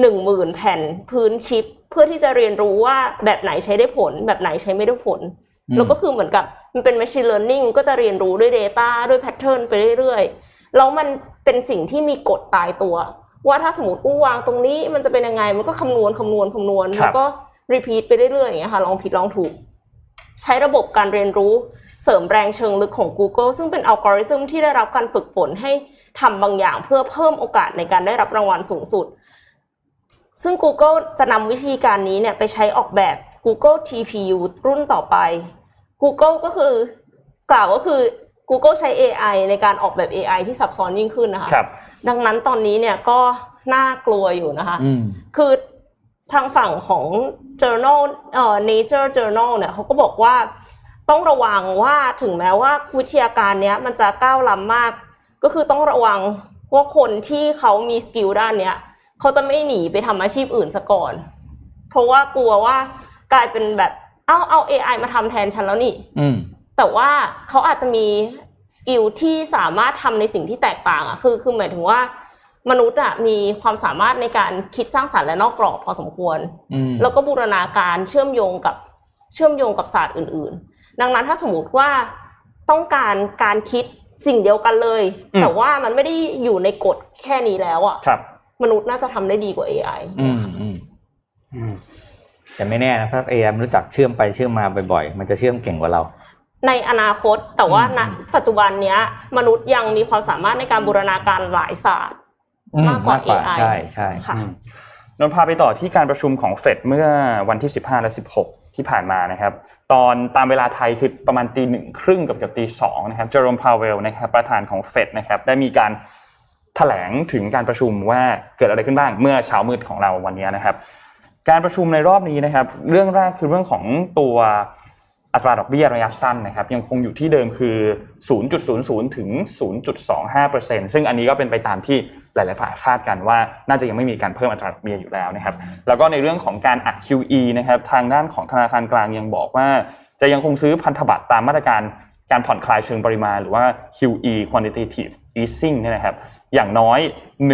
หนึ่งหมื่นแผ่นพื้นชิป เพื่อที่จะเรียนรู้ว่าแบบไหนใช้ได้ผล แบบไหนใช้ไม่ได้ผลอืม แล้วก็คือเหมือนกับมันเป็น machine learning ก็จะเรียนรู้ด้วย Data ด้วย pattern ไปเรื่อยๆ แล้วมันเป็นสิ่งที่มีกฎตายตัว ว่าถ้าสมมติอู้วางตรงนี้มันจะเป็นยังไง มันก็คำนวณคำนวณคำนวณครับแล้วก็ repeat ไปเรื่อยๆอย่างเงี้ยค่ะ ลองผิดลองถูก ใช้ระบบการเรียนรู้เสริมแรงเชิงลึกของ Google ซึ่งเป็นอัลกอริทึมที่ได้รับการฝึกฝนให้ทำบางอย่างเพื่อเพิ่มโอกาสในการได้รับรางวัลสูงสุด ซึ่ง Google จะนำวิธีการนี้เนี่ยไปใช้ออกแบบ Google TPU รุ่นต่อไป Google ก็คือกล่าวก็คือ Google ใช้ AI ในการออกแบบ AI ที่ซับซ้อนยิ่งขึ้นนะคะครับดังนั้นตอนนี้เนี่ยก็น่ากลัวอยู่นะคะ อืมคือทางฝั่งของ journal เอ่อ nature journal เนี่ยเขาก็บอกว่าต้องระวังว่าถึงแม้ว่าวิทยาการเนี้ยมันจะก้าวล้ำมาก ก็คือต้องระวังว่าคนที่เขามี skill ด้านเนี้ยเขาจะไม่หนีไปทำอาชีพอื่นซะก่อน เพราะว่ากลัวว่า กลายเป็นแบบเอ้าเอา AI มาทำแทนฉันแล้วนี่อืมแต่ว่าเขาอาจจะมี skill ที่สามารถทำในสิ่งที่แตกต่างอะคือคือหมายถึงว่ามนุษย์อะมีความสามารถในการคิดสร้างสรรค์และนอกกรอบพอสมควรอืมแล้วก็บูรณาการเชื่อมโยงกับเชื่อมโยงกับศาสตร์อื่น ๆ ดังนั้นถ้าสมมติว่าต้องการการคิดสิ่งเดียวกันเลยอืมแต่ว่ามันไม่ได้อยู่ในกฎแค่นี้แล้วอะครับมนุษย์น่าจะทำได้ดีกว่า AI อืมอืม แต่ไม่แน่นะถ้า AI มันรู้จักเชื่อมไปเชื่อมมาบ่อยๆ มันจะเชื่อมเก่งกว่าเรา ในอนาคตแต่ว่าณอืมปัจจุบันเนี้ย มนุษย์ยังมีความสามารถในการบูรณาการหลายศาสตร์อืมากกว่า AI ใช่ใช่ค่ะนนท์พาไปต่อที่การประชุมของเฟดเมื่อวันที่ 15 และ 16 ที่ผ่านมานะครับ ตอนตามเวลาไทยคือประมาณตีหนึ่งครึ่งกับกับตีสองนะครับเจอโรมพาวเวลนะครับประธานของเฟดนะครับได้มีการแถลงถึงการประชุมว่าเกิดอะไรขึ้นบ้างเมื่อเช้ามืดของเราวันนี้นะครับ การประชุมในรอบนี้นะครับ เรื่องแรกคือเรื่องของตัวอัตราดอกเบี้ยระยะสั้นนะครับยังคงอยู่ที่เดิมคือ 0.00 ถึง 0.25%ซึ่งอันนี้ก็เป็นไปตามที่หลาย ๆ ฝ่ายคาดกันว่าน่าจะยังไม่มีการเพิ่มอัตราดอกเบี้ยอยู่แล้วนะครับ แล้วก็ในเรื่องของการอัด QE นะครับทางด้านของธนาคารกลางยังบอกว่า จะยังคงซื้อพันธบัตรตามมาตรการการผ่อนคลายเชิงปริมาณ หรือว่า QE quantitative easing เนี่ยนะครับ อย่างน้อย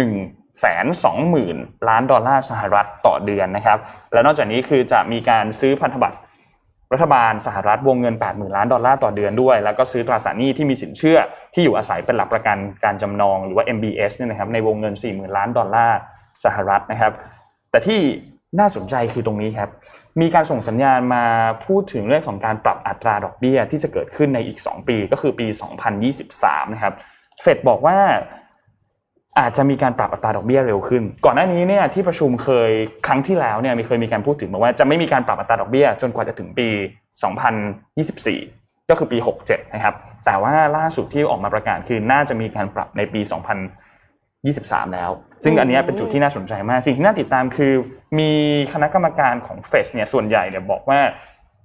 1 แสนสองหมื่นล้านดอลลาร์สหรัฐต่อเดือนนะครับ และนอกจากนี้คือจะมีการซื้อพันธบัตรรัฐบาลสหรัฐวงเงิน 80,000 ล้านดอลลาร์ต่อเดือนด้วย แล้วก็ซื้อตราสารหนี้ที่มีสินเชื่อที่อยู่อาศัยเป็นหลักประกันการจำนองหรือว่า MBS เนี่ยนะครับในวงเงิน 40,000 ล้านดอลลาร์สหรัฐนะครับ แต่ที่น่าสนใจคือตรงนี้ครับ มีการส่งสัญญาณมาพูดถึงเรื่องของการปรับอัตราดอกเบี้ยที่จะเกิดขึ้นในอีก 2 ปีก็คือปี 2023 นะครับ เฟดบอกว่า อาจจะมีการปรับอัตราดอกเบี้ยเร็วขึ้น ก่อนหน้านี้เนี่ยที่ประชุมเคยครั้งที่แล้วเนี่ยมีเคยมีการพูดถึงบอกว่าจะไม่มีการปรับอัตราดอกเบี้ยจนกว่าจะถึงปี 2024 ก็คือปี 67 นะครับ แต่ว่าล่าสุดที่ออกมาประกาศคือน่าจะมีการปรับในปี 2023 แล้ว ซึ่งอันนี้เป็นจุดที่น่าสนใจมาก สิ่งที่น่าติดตามคือ มีคณะกรรมการของเฟดเนี่ยส่วนใหญ่เนี่ยบอกว่า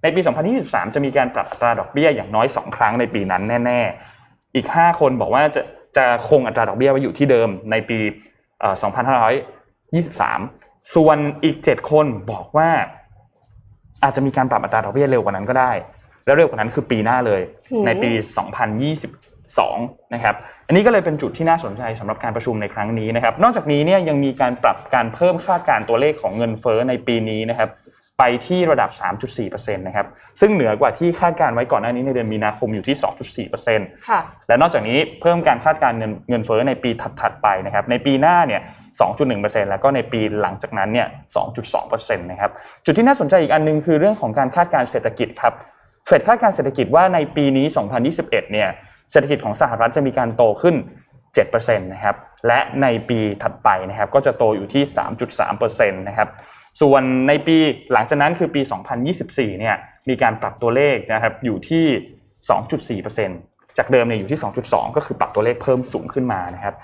ในปี 2023 จะมีการปรับอัตราดอกเบี้ยอย่างน้อย 2 ครั้งในปีนั้นแน่ ๆ อีก 5 คนบอกว่าจะ จะคงอัตราดอกเบี้ยไว้อยู่ที่เดิมในปีเอ่อ2523 ส่วนอีก 7 คนบอกว่าอาจจะมีการปรับอัตราดอกเบี้ยเร็วกว่านั้นก็ได้ แล้วเร็วกว่านั้นคือปีหน้าเลยอืมในปี 2022 นะครับ อันนี้ก็เลยเป็นจุดที่น่าสนใจสำหรับการประชุมในครั้งนี้นะครับ นอกจากนี้เนี่ยยังมีการปรับการเพิ่มคาดการณ์ตัวเลขของเงินเฟ้อในปีนี้นะครับ ไปที่ระดับ 3.4%นะครับ ซึ่งเหนือกว่าที่คาดการณ์ไว้ก่อนหน้านี้ในเดือนมีนาคมอยู่ที่ 2.4%ค่ะ และนอกจากนี้เพิ่มการคาดการณ์เงินเงินเฟ้อในปีถัดๆไปนะครับ ในปีหน้าเนี่ย 2.1%แล้วก็ในปีหลังจากนั้นเนี่ย 2.2%นะครับ จุดที่น่าสนใจอีกอันหนึงคือเรื่องของการคาดการณ์เศรษฐกิจครับ เฟดคาดการณ์เศรษฐกิจว่าในปีนี้ 2021 เนี่ย เศรษฐกิจของสหรัฐจะมีการโตขึ้น7%นะครับ และในปีถัดไปนะครับก็จะโตอยู่ที่ 3.3%นะครับ ส่วนในปีหลังจากนั้นคือปี 2024 เนี่ยมีการปรับตัวเลขนะครับอยู่ที่ 2.4%จากเดิมเนี่ยอยู่ที่ 2.2 ก็คือปรับตัวเลขเพิ่มสูงขึ้นมานะครับ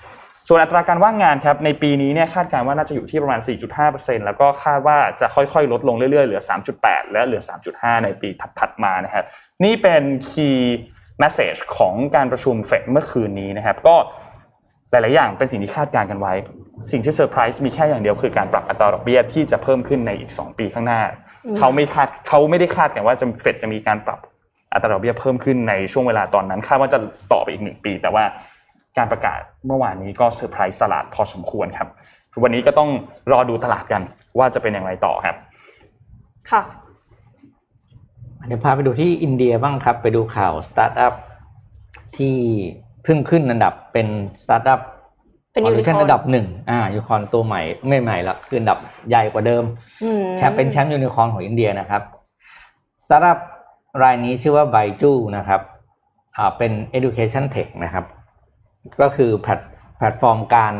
ส่วนอัตราการว่างงานครับในปีนี้เนี่ยคาดการณ์ว่าน่าจะอยู่ที่ประมาณ 4.5%แล้วก็คาดว่าจะค่อยๆ ลดลงเรื่อยๆ เหลือ 3.8 และเหลือ 3.5 ในปีถัดๆมานะครับนี่เป็น key message ของการประชุมเฟดเมื่อคืนนี้นะครับก็หลายๆอย่างเป็นสิ่งที่คาดการณ์กันไว้ สิ่งที่เซอร์ไพรส์มีแค่อย่างเดียวคือการปรับอัตราดอกเบี้ยที่จะเพิ่มขึ้นในอีก 2 ปีข้างหน้า เขาไม่คาดเขาไม่ได้คาดกันว่าจะเฟดจะมีการปรับอัตราดอกเบี้ยเพิ่มขึ้นในช่วงเวลาตอนนั้นคาดว่าจะต่อไปอีกหนึ่งปี แต่ว่าการประกาศเมื่อวานนี้ก็เซอร์ไพรส์ตลาดพอสมควรครับวันนี้ก็ต้องรอดูตลาดกันว่าจะเป็นอย่างไรต่อครับ ค่ะเดี๋ยวพาไปดูที่อินเดียบ้างครับ ไปดูข่าวสตาร์ทอัพที่เพิ่งขึ้นอันดับเป็นสตาร์ทอัพ เป็นเอ่อยูนิคอร์นอันดับหนึ่งอ่ายูนิคอร์นตัวใหม่ไม่ใหม่ละคืออันดับใหญ่กว่าเดิมอืมแชมป์เป็นแชมป์ยูนิคอร์นของอินเดียนะครับสตาร์ทอัพรายนี้ชื่อว่า b บจูนะครับอ่าเป็น education tech นะครับ ก็คือแพลตแพลตฟอร์มการ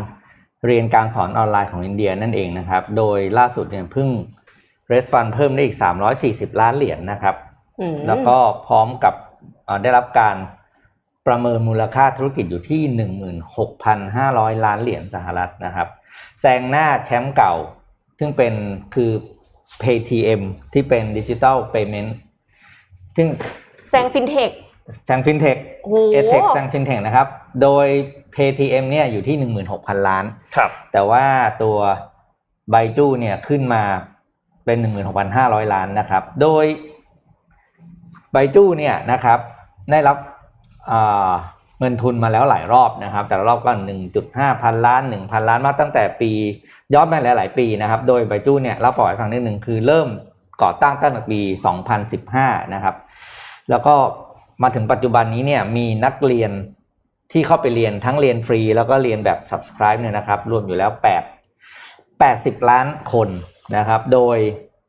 เรียนการสอนออนไลน์ของอินเดียนั่นเองนะครับ โดยล่าสุดเนี่ยเพิ่ง raise fund เพิ่มได้อีก 340 ล้านเหรียญนะครับอืมแล้วก็พร้อมกับเอ่อได้รับการ ประเมินมูลค่าธุรกิจอยู่ที่ 16,500 ล้านเหรียญสหรัฐนะครับแซงหน้าแชมป์เก่า ซึ่งเป็นคือ PayTM ที่เป็นดิจิ t a ลเพย์เมนต์ซึ่งแซงฟินเทคแซงฟินเทคโอ้โห EdTech แซงฟินเทคนะครับ โดย PayTM เนี่ยอยู่ที่ 16,000 ล้าน ครับ แต่ว่าตัวไบจูเนี่ยขึ้นมาเป็น 16,500 ล้านนะครับ โดยไบจูเนี่ยนะครับได้รับอ่า เงินทุนมาแล้วหลายรอบนะครับ แต่ละรอบก็ 1.5 พันล้าน 1,000 ล้านมาตั้งแต่ปีย้อนไปหลาย ๆ ปีนะครับ โดยไบจูเนี่ยเราปล่อยฟังนิดหนึ่งคือเริ่มก่อตั้งตั้งแต่ปี 2015 นะครับ แล้วก็มาถึงปัจจุบันนี้เนี่ยมีนักเรียนที่เข้าไปเรียนทั้งเรียนฟรี แล้วก็เรียนแบบ subscribe เนี่ยนะครับ รวมอยู่แล้ว 8 80 ล้านคนนะครับ โดย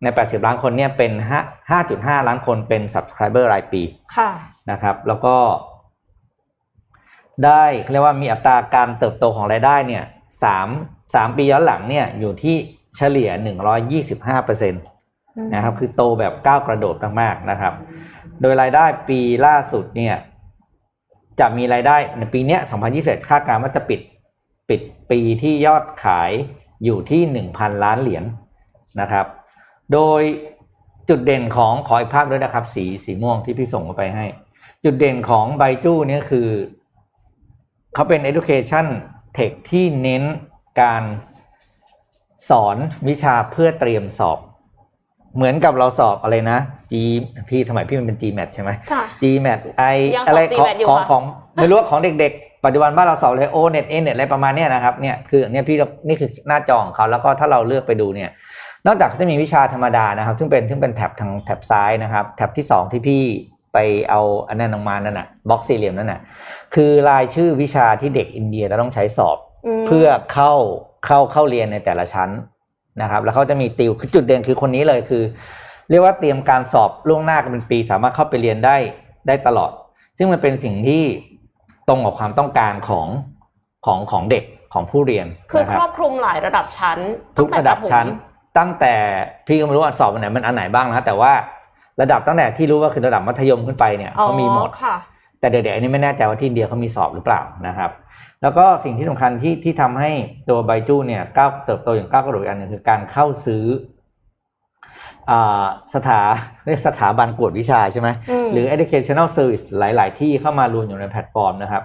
ใน 80 ล้านคนเนี่ยเป็น 5 5.5ล้านคนเป็น subscriber รายปี ค่ะ นะครับ แล้วก็ ได้เรียกว่ามีอัตราการเติบโตของรายได้เนี่ยสามสามปีย้อนหลังเนี่ยอยู่ที่เฉลี่ย125เปอร์เซ็นตนะครับคือโตแบบก้าวกระโดดมากๆนะครับ โดยรายได้ปีล่าสุดเนี่ย จะมีรายได้ในปีเนี้ย2021คาดการณ์ว่าจะปิดปิดปีที่ยอดขายอยู่ที่ 1,000 ล้านเหรียญนะครับ โดยจุดเด่นของขออีกภาพด้วยนะครับ สีสีม่วงที่พี่ส่งมาไปให้ จุดเด่นของไบจูเนี่ยคือ เขาเป็น education tech ที่เน้นการสอนวิชาเพื่อเตรียมสอบ เหมือนกับเราสอบอะไรนะ G พี่ทำไมพี่มันเป็น GMAT ใช่ไหมค่ะ GMAT I ยังสอบอะไรของ GMAT อยู่ของค่ะของไม่รู้ว่าของเด็กๆ ปัจจุบันบ้านเราสอบเลย O net A net อะไรประมาณเนี้ยนะครับเนี่ยคืออันเนี้ยพี่ก็นี่คือหน้าจอของเขาแล้วก็ถ้าเราเลือกไปดูเนี่ย นอกจากจะมีวิชาธรรมดานะครับ ซึ่งเป็นซึ่งเป็นแท็บทางแท็บซ้ายนะครับ แท็บที่สองที่พี่ ไปเอาอันนั้นออกมานั่นน่ะบล็อกสี่เหลี่ยมนั่นน่ะคือรายชื่อวิชาที่เด็กอินเดียจะต้องใช้สอบมเพื่อเข้าเข้าเข้าเรียนในแต่ละชั้นนะครับ แล้วเขาจะมีติวคือจุดเด่นคือคนนี้เลยคือ เรียกว่าเตรียมการสอบล่วงหน้ากันเป็นปี สามารถเข้าไปเรียนได้ได้ตลอด ซึ่งมันเป็นสิ่งที่ตรงกับความต้องการของของของเด็กของผู้เรียนคือนะครับรอบคลุมหลายระดับชั้น ทุกตั้งแต่ระดับปฐมชั้น ตั้งแต่พี่ก็ไม่รู้ว่าสอบอันไหนมันอันไหนบ้างนะแต่ว่า ระดับตั้งแต่ที่รู้ว่าคือระดับมัธยมขึ้นไปเนี่ยอ๋อเขามีหมดค่ะแต่เด็กๆอันนี้ไม่แน่ใจว่าที่อินเดียเขามีสอบหรือเปล่านะครับ แล้วก็สิ่งที่สำคัญที่ที่ทำให้ตัวไบจูเนี่ยก้าวเติบโตอย่างก้าวกระโดดอีกอันหนึงคือการเข้าซื้ออ่าสถาเรียกสถาบันกวดวิชาใช่ไหมอืมหรือ educational service หลาย ๆ ที่เข้ามารวมอยู่ในแพลตฟอร์มนะครับ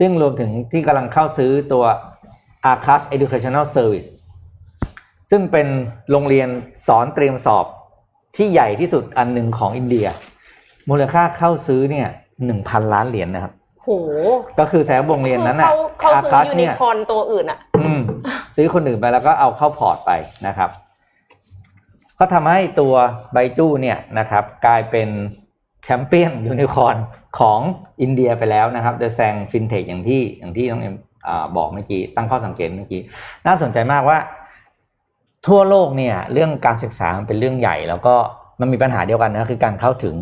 ซึ่งรวมถึงที่กำลังเข้าซื้อตัว Aakash Educational Service ซึ่งเป็นโรงเรียนสอนเตรียมสอบ ที่ใหญ่ที่สุดอันหนึ่งของอินเดีย มูลค่าเข้าซื้อเนี่ยหนึ่งพันล้านเหรียญนะครับโหก็คือแสดงว่าโรงเรียนนั้นคือน่ะเขาเขาซื้อ Aakash ยูนิเนี่ยคอร์นตัวอื่นอะอืมซื้อคนอื่นไปแล้วก็เอาเข้าพอร์ตไปนะครับ ก็ทำให้ตัวไบจูเนี่ยนะครับ กลายเป็นแชมเปี้ยนยูนิคอร์นของอินเดียไปแล้วนะครับโดยแซงฟินเทคอย่างที่อย่างที่น้องเอ็มอาบอกเมื่อกี้ตั้งข้อสังเกตเมื่อกี้ น่าสนใจมากว่า ทั่วโลกเนี่ยเรื่องการศึกษามันเป็นเรื่องใหญ่ แล้วก็มันมีปัญหาเดียวกันนะคือการเข้าถึง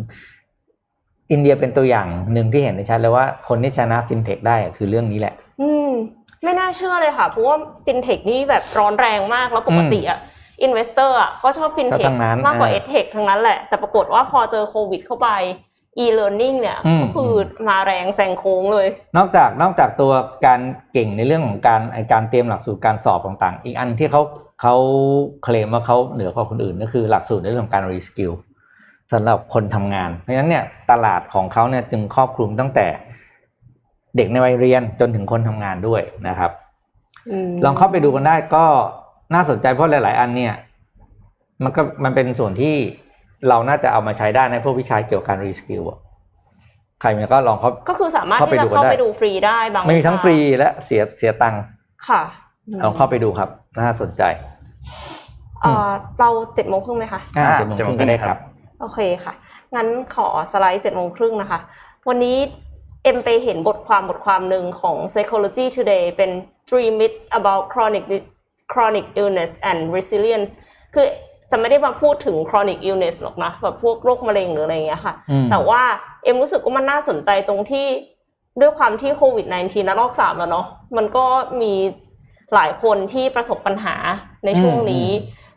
อินเดียเป็นตัวอย่างหนึ่งที่เห็นได้ชัดเลยว่าคนที่ชนะฟินเทคได้อะคือเรื่องนี้แหละ อืมไม่น่าเชื่อเลยค่ะ เพราะว่าฟินเทคนี่แบบร้อนแรงมากแล้วปกติอะ investor อะก็ชอบฟินเทก็คทั้งนั้นมากกว่าอ่าเอเทคทั้งนั้นแหละแต่ปรากฏว่าพอเจอโควิดเข้าไป e-learning เนี่ยอืมก็คือมาแรงแซงโค้งเลย นอกจากนอกจากตัวการเก่งในเรื่องของการไอ้การเตรียมหลักสูตรการสอบต่างๆ อีกอันที่เขาเขาเคลมว่าเขาเหนือกว่าคนอื่นก็คือหลักสูตรในเรื่องของการรีสกิลสำหรับคนทำงาน เพราะฉะนั้นเนี่ยตลาดของเขาเนี่ยจึงครอบคลุมตั้งแต่เด็กในวัยเรียนจนถึงคนทำงานด้วยนะครับมลองเข้าไปดูกันได้ก็น่าสนใจเพราะหลาย ๆ อันเนี่ย มันก็มันเป็นส่วนที่ เราน่าจะเอามาใช้ได้ในพวกวิชาเกี่ยวกับการ reskill อะใครมีก็ลองเขาก็คือสามารถเข้าไปที่จะดูกันเข้าได้ไปดูฟรีได้บางไม่มีทั้งวิชาฟรีรีและเสียเสียตังค์ค่ะลองเข้าไปดูครับ น่าสนใจเอ่อเราเจ็ดโมงครึ่งไหมคะอ่าอ่าเจ็ดโมงครึ่งก็ได้ครับ โอเคค่ะ งั้นขอสไลด์เจ็ดโมงครึ่งนะคะ วันนี้เอ็มไปเห็นบทความบทความหนึ่งของ Psychology Today เป็น three myths about chronic chronic illness and resilience คือ จะไม่ได้มาพูดถึง chronic illness หรอกนะแบบพวกโรคมะเร็งหรืออะไรอย่างเงี้ยค่ะอืมแต่ว่าเอ็มรู้สึกว่ามันน่าสนใจตรงที่ด้วยความที่โควิด -19 ระลอกสามแล้วเนาะมันก็มีหลายคนที่ประสบปัญหาในช่วงนี้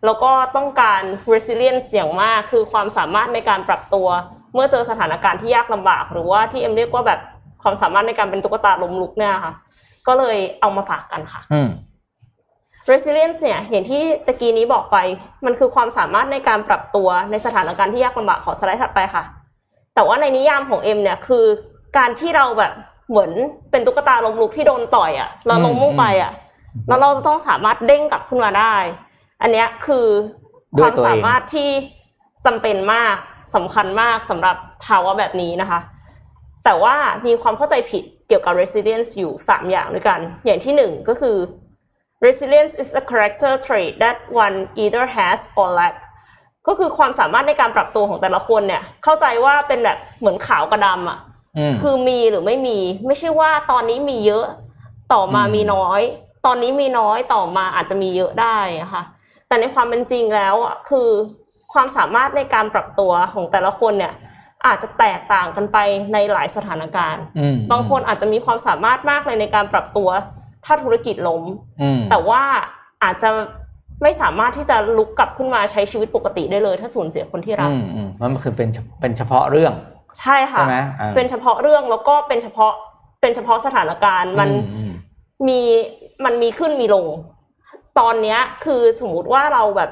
แล้วก็ต้องการ resilience อย่างมากคือความสามารถในการปรับตัว เมื่อเจอสถานการณ์ที่ยากลำบาก หรือว่าที่เอ็มเรียกว่าแบบความสามารถในการเป็นตุ๊กตาล้มลุกเนี่ยค่ะ ก็เลยเอามาฝากกันค่ะอืม resilience เนี่ยอย่างที่ตะกี้นี้บอกไป มันคือความสามารถในการปรับตัวในสถานการณ์ที่ยากลำบากขอสไลด์ถัดไปค่ะ แต่ว่าในนิยามของเอ็มเนี่ยคือการที่เราแบบเหมือนเป็นตุ๊กตาล้มลุกที่โดนต่อยอะ่ะเราล้มลงไปอะ่ะแล้วเราจะต้องสามารถเด้งกลับขึ้นมาได้ อันเนี้ยคือด้คววยมตัวเองสามารถที่จำเป็นมากสำคัญมากสำหรับภาวะแบบนี้นะคะ แต่ว่ามีความเข้าใจผิดเกี่ยวกับ resilience อยู่ 3 อย่างด้วยกัน อย่างที่หนึ่งก็คือ resilience is a character trait that one either has or lack ก็คือความสามารถในการปรับตัวของแต่ละคนเนี่ย เข้าใจว่าเป็นแบบเหมือนขาวกับดำอะอืมคือมีหรือไม่มี ไม่ใช่ว่าตอนนี้มีเยอะ ต่อมาอืมมีน้อย ตอนนี้มีน้อยต่อมาอาจจะมีเยอะได้อะค่ะ แต่ในความเป็นจริงแล้วอะคือความสามารถในการปรับตัวของแต่ละคนเนี่ย อาจจะแตกต่างกันไปในหลายสถานการณ์อืมบางคนอาจจะมีความสามารถมากเลยในการปรับตัว ถ้าธุรกิจล้มอืมแต่ว่าอาจจะไม่สามารถที่จะลุกกลับขึ้นมาใช้ชีวิตปกติได้เลย ถ้าสูญเสียคนที่รักอืมอืมมันคือเป็นเฉเป็นเฉพาะเรื่อง ใช่ค่ะใช่ไหมอ่าเป็นเฉพาะเรื่องแล้วก็เป็นเฉพาะเป็นเฉพาะสถานการณ์มันอือืมมีมันมีขึ้นมีลง ตอนเนี้ยคือสมมุติว่าเราแบบ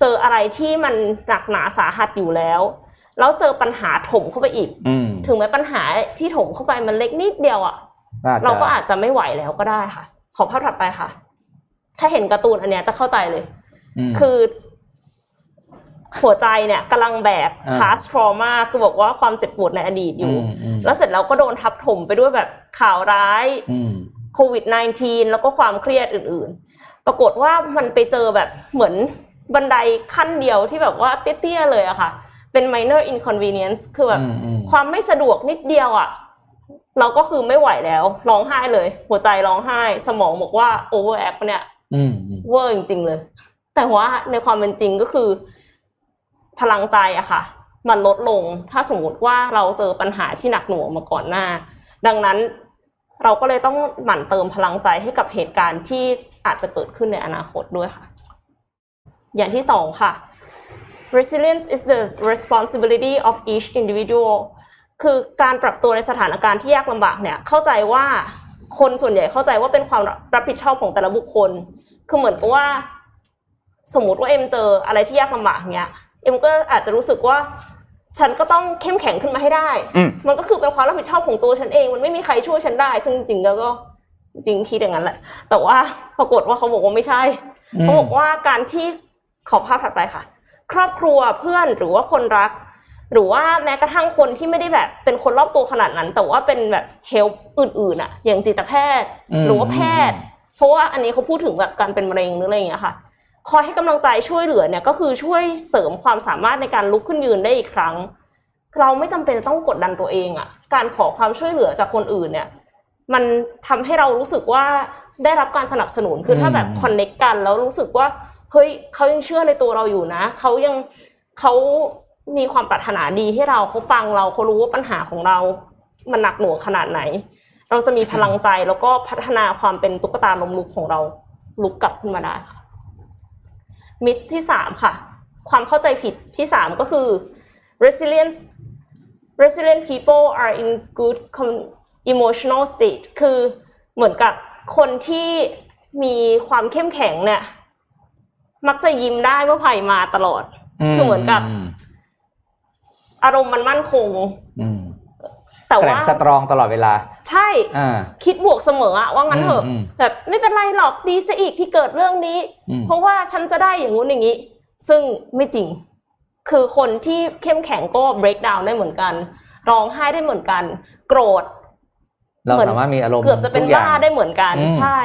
เจออะไรที่มันหนักหนาสาหัสอยู่แล้วแล้วเจอปัญหาถมเข้าไปอีกอืมถึงแม้ปัญหาที่ถมเข้าไปมันเล็กนิดเดียวอะ่ะน่จะ เราก็อาจจะไม่ไหวแล้วก็ได้ค่ะ ขอภาพถัดไปค่ะ ถ้าเห็นการ์ตูนอันเนี้ยจะเข้าใจเลยมคือหัวใจเนี่ยกำลังแบกอ่า past trauma คือบอกว่าความเจ็บปวดในอดีตอยู่มอืมแล้วเสร็จแล้วก็โดนทับถมไปด้วยแบบข่าวร้ายอืมโควิด -19 แล้วก็ความเครียดอื่น ๆ ปรากฏว่ามันไปเจอแบบเหมือนบันไดขั้นเดียวที่แบบว่าเตี้ยๆเลยอะค่ะ เป็น minor inconvenience คือแบบอืมอืมความไม่สะดวกนิดเดียวอะ เราก็คือไม่ไหวแล้วร้องไห้เลย หัวใจร้องไห้ สมองบอกว่า overact ปะเนี่ยอืมอืมเวอร์จริง ๆ เลย แต่ว่าในความเป็นจริงก็คือ พลังใจอะค่ะ มันลดลงถ้าสมมติว่าเราเจอปัญหาที่หนักหน่วงมาก่อนหน้า ดังนั้นเราก็เลยต้องหมั่นเติมพลังใจให้กับเหตุการณ์ที่อาจจะเกิดขึ้นในอนาคตด้วยค่ะ อย่างที่สองค่ะ resilience is the responsibility of each individual คือการปรับตัวในสถานการณ์ที่ยากลำบากเนี่ยเข้าใจว่าคนส่วนใหญ่เข้าใจว่าเป็นความรับผิดชอบของแต่ละบุคคล คือเหมือนกับว่า สมมติว่าเอ็มเจออะไรที่ยากลำบากเนี้ย เอ็มก็อาจจะรู้สึกว่า ฉันก็ต้องเข้มแข็งขึ้นมาให้ได้อืมมันก็คือเป็นความรับผิดชอบของตัวฉันเอง มันไม่มีใครช่วยฉันได้ ซึ่งจริงๆแล้วก็จริงคิดอย่างนั้นแหละ แต่ว่าปรากฏว่าเขาบอกว่าไม่ใช่ เขาบอกว่าการที่ขอภาพถัดไปค่ะ ครอบครัวเพื่อนหรือว่าคนรัก หรือว่าแม้กระทั่งคนที่ไม่ได้แบบเป็นคนรอบตัวขนาดนั้น แต่ว่าเป็นแบบเฮลอื่นๆอะอย่างจิตแพทย์อืมหรือว่าแพทย์ เพราะว่าอันนี้เขาพูดถึงแบบการเป็นมะเร็งหรืออะไรอย่างเงี้ยค่ะคอยให้กำลังใจช่วยเหลือเนี่ยก็คือช่วยเสริมความสามารถในการลุกขึ้นยืนได้อีกครั้ง เราไม่จำเป็นต้องกดดันตัวเองอะการขอความช่วยเหลือจากคนอื่นเนี่ย มันทำให้เรารู้สึกว่าได้รับการสนับสนุนคือถ้าแบบอืมคอนเน็กกันแล้วรู้สึกว่าเฮ้ยเขายังเชื่อในตัวเราอยู่นะเขายังเขา มีความปรารถนาดีให้เราเขาฟังเราเขารู้ว่าปัญหาของเรามันหนักหน่วงขนาดไหน เราจะมีพลังใจแล้วก็พัฒนาความเป็นตุ๊กตาลมลุกของเราลุกกลับขึ้นมาได้ค่ะมิตรที่สามค่ะ ความเข้าใจผิดที่สามก็คือ resilience resilient people are in good com- emotional state คือเหมือนกับคนที่มีความเข้มแข็งเนี่ย มักจะยิ้มได้เมื่อภัยมาตลอด คือเหมือนกับ อารมณ์มันมั่นคง อืมแต่แกร่ว่างสตรองตลอดเวลา ใช่อ่าคิดบวกเสมออะว่างั้นเถอะอืมอืมแบบไม่เป็นไรหรอกดีซะอีกที่เกิดเรื่องนี้อืมเพราะว่าฉันจะได้อย่างงู้นอย่างนี้ ซึ่งไม่จริง คือคนที่เข้มแข็งก็ break down ได้เหมือนกันร้องไห้ได้เหมือนกัน โกรธ เราเหมือนสามารถมีอารมณ์เกือบจะเป็นทุอย่บ้างได้เหมือนกันอืมใช่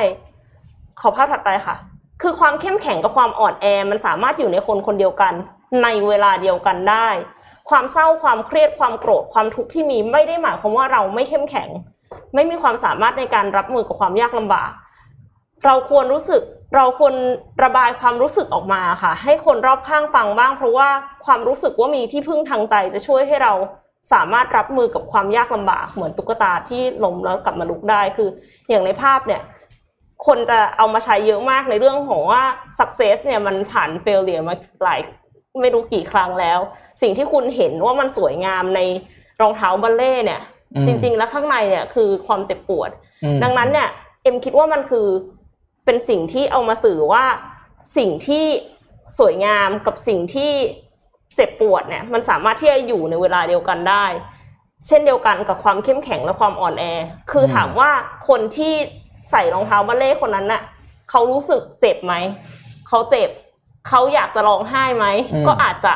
ขอภาพถัดไปค่ะ คือความเข้มแข็งกับความอ่อนแอมันสามารถอยู่ในคนคนเดียวกัน ในเวลาเดียวกันได้ ความเศร้าความเครียดความโกรธความทุกข์ที่มีไม่ได้หมายความว่าเราไม่เข้มแข็ง ไม่มีความสามารถในการรับมือกับความยากลำบาก เราควรรู้สึกเราควรระบายความรู้สึกออกมาค่ะ ให้คนรอบข้างฟังบ้าง เพราะว่าความรู้สึกว่ามีที่พึ่งทางใจจะช่วยให้เราสามารถรับมือกับความยากลำบาก เหมือนตุ๊กตาที่ล้มแล้วกลับมาลุกได้คือ อย่างในภาพเนี่ย คนจะเอามาใช้เยอะมากในเรื่องของว่า success เนี่ยมันผ่าน failure มาหลาย ไม่รู้กี่ครั้งแล้ว สิ่งที่คุณเห็นว่ามันสวยงามในรองเท้าบัลเล่เนี่ยอืมจริง ๆ แล้วข้างในเนี่ยคือความเจ็บปวดอืมดังนั้นเนี่ย เอ็มคิดว่ามันคือเป็นสิ่งที่เอามาสื่อว่าสิ่งที่สวยงามกับสิ่งที่เจ็บปวดเนี่ย มันสามารถที่จะอยู่ในเวลาเดียวกันได้ เช่นเดียวกันกับความเข้มแข็งและความอ่อนแอ คือถามว่าคนที่ใส่รองเท้าบัลเล่คนนั้นน่ะเขารู้สึกเจ็บไหมเขาเจ็บ เขาอยากจะร้องไห้ไหมอืมก็อาจจะ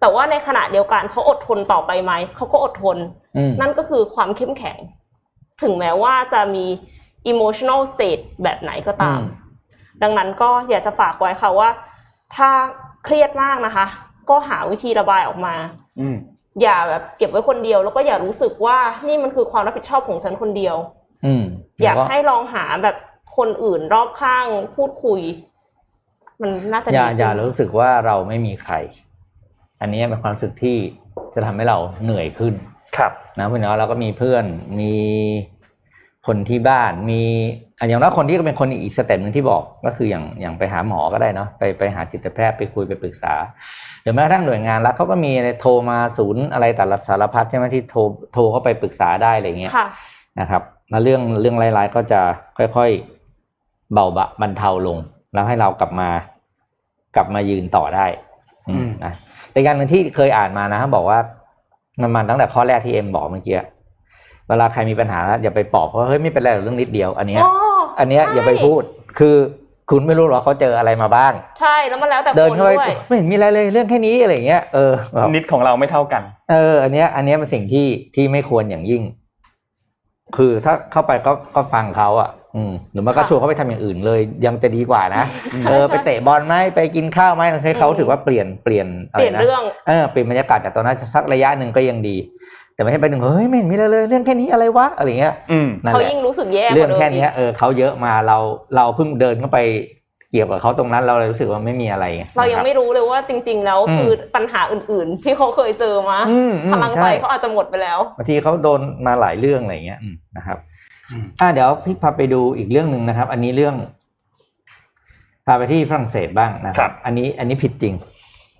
แต่ว่าในขณะเดียวกันเขาอดทนต่อไปไหมเขาก็อดทนอืมนั่นก็คือความเข้มแข็ง ถึงแม้ว่าจะมี emotional state แบบไหนก็ตามอืมดังนั้นก็อยากจะฝากไว้ค่ะว่า ถ้าเครียดมากนะคะ ก็หาวิธีระบายออกมาอืมอย่าแบบเก็บไว้คนเดียว แล้วก็อย่ารู้สึกว่านี่มันคือความรับผิดชอบของฉันคนเดียวอืมอยากแล้วให้ลองหาแบบคนอื่นรอบข้างพูดคุย มันน่าจะอดีย่าขึ้นอย่ารู้สึกว่าเราไม่มีใคร อันนี้เป็นความรู้สึกที่จะทำให้เราเหนื่อยขึ้น ครับนะเพราะฉะนั้นเราก็มีเพื่อนมีคนที่บ้านมีอะอย่างน้อยคนที่ก็เป็นคนอีกสเต็ปหนึ่งที่บอกก็คืออย่างอย่างไปหาหมอก็ได้เนาะไปไปหาจิตแพทย์ไปคุยไปปรึกษาหรือแม้กระทั่งหน่วยงานรัฐเขาก็มีอะไรโทรมาศูนย์อะไรแต่ละสารพัดใช่ไหมที่โทรโทรเข้าไปปรึกษาได้อะไรเงี้ยค่ะนะครับแล้วเรื่องเรื่องร้ายๆก็จะค่อยๆเบาบะบรรเทาลง แล้วให้เรากลับมากลับมายืนต่อได้อืมอืมนะแต่อย่างหนึ่งที่เคยอ่านมานะบอกว่ามันมันตั้งแต่ข้อแรกที่เอ็มบอกเมื่อกี้เวลาใครมีปัญหาอย่าไปปลอบเพราะเฮ้ยไม่เป็นไรหรอกเรื่องนิดเดียว อันเนี้ยอ๋ออันเนี้ยใช่อย่าไปพูด คือคุณไม่รู้หรอกเขาเจออะไรมาบ้าง ใช่แล้วมันแล้วแต่เดินคนเข้าไปด้วยไม่เห็นมีอะไรเลยเรื่องแค่นี้อะไรอย่างเงี้ยเออแบบนิดของเราไม่เท่ากัน เออ อันเนี้ย อันเนี้ยเป็นสิ่งที่ที่ไม่ควรอย่างยิ่ง คือถ้าเข้าไปก็ก็ฟังเขาอะ อืมหรือมันก็ค่ะชวนเขาไปทำอย่างอื่นเลย ยังจะดีกว่านะใช่เออใช่ไปเตะบอลไหมไปกินข้าวไหมให้เขาถือว่าเปลี่ยนเปลี่ยนอะเปไรลี่ยนนะเรื่องเออเปลี่ยนบรรยากาศจากตอนนั้นสักระยะหนึ่งก็ยังดี แต่ไม่ใช่ไปหนึ่งเฮ้ยไม่เห็นมีอะไรเลยเรื่องแค่นี้อะไรวะอะไรเงี้ยอืมนั่นเขาแหละยิ่งรู้สึกแย่กเรื่องว่าเดิมแค่เนี้ยอีกเออเขาเยอะมาเราเราเพิ่งเดินเข้าไปเกี่ยวกับเขาตรงนั้นเราเลยรู้สึกว่าไม่มีอะไรไเรายังนะคบไม่รู้เลยว่าจริง ๆ แล้วอืมคือปัญหาอื่น ๆ ที่เขาเคยเจอมาอืมอืมพลังใจใช่เขาอาจจะหมดไปแล้วบางทีเขาโดนมาหลายเรื่องอะไรอย่างเงี้ยอืมนะครับ อืมอ่าเดี๋ยวพี่พาไปดูอีกเรื่องหนึ่งนะครับ อันนี้เรื่องพาไปที่ฝรั่งเศสบ้างนะคครัรับบอันนี้อันนี้ผิดจริง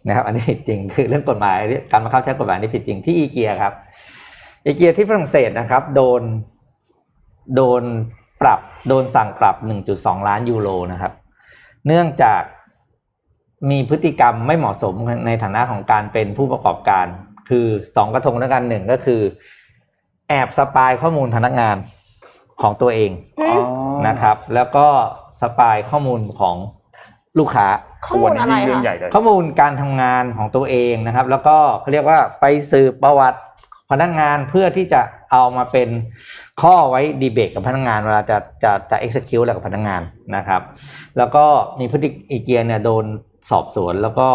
นะครับ อันนี้ผิดจริงคือเรื่องกฎหมายการบังคับใช้กฎหมายนี่ผิดจริงที่อีเกียครับ อีเกียที่ฝรั่งเศสนะครับ โดนโดนปรับโดนสั่งปรับ 1.2 ล้านยูโรนะครับ เนื่องจากมีพฤติกรรมไม่เหมาะสมในฐานะของการเป็นผู้ประกอบการ คือสองกระทงด้วยกันหนึ่งก็คือ แอบสปายข้อมูลพนักงาน ของตัวเองอืมนะครับ แล้วก็สปายข้อมูลของลูกค้าข้อมูลอะไรวันนี้เรื่องคะใหญ่เลยข้อมูลการทำงานของตัวเองนะครับ แล้วก็เขาเรียกว่าไปสืบประวัติพนักงานเพื่อที่จะเอามาเป็นข้อไว้ดีเบตกับพนักงานเวลาจะจะจะ execute อะไรกับพนักงานนะครับ แล้วก็มีพฤติอีเกียเนี่ยโดนสอบสวนแล้วก็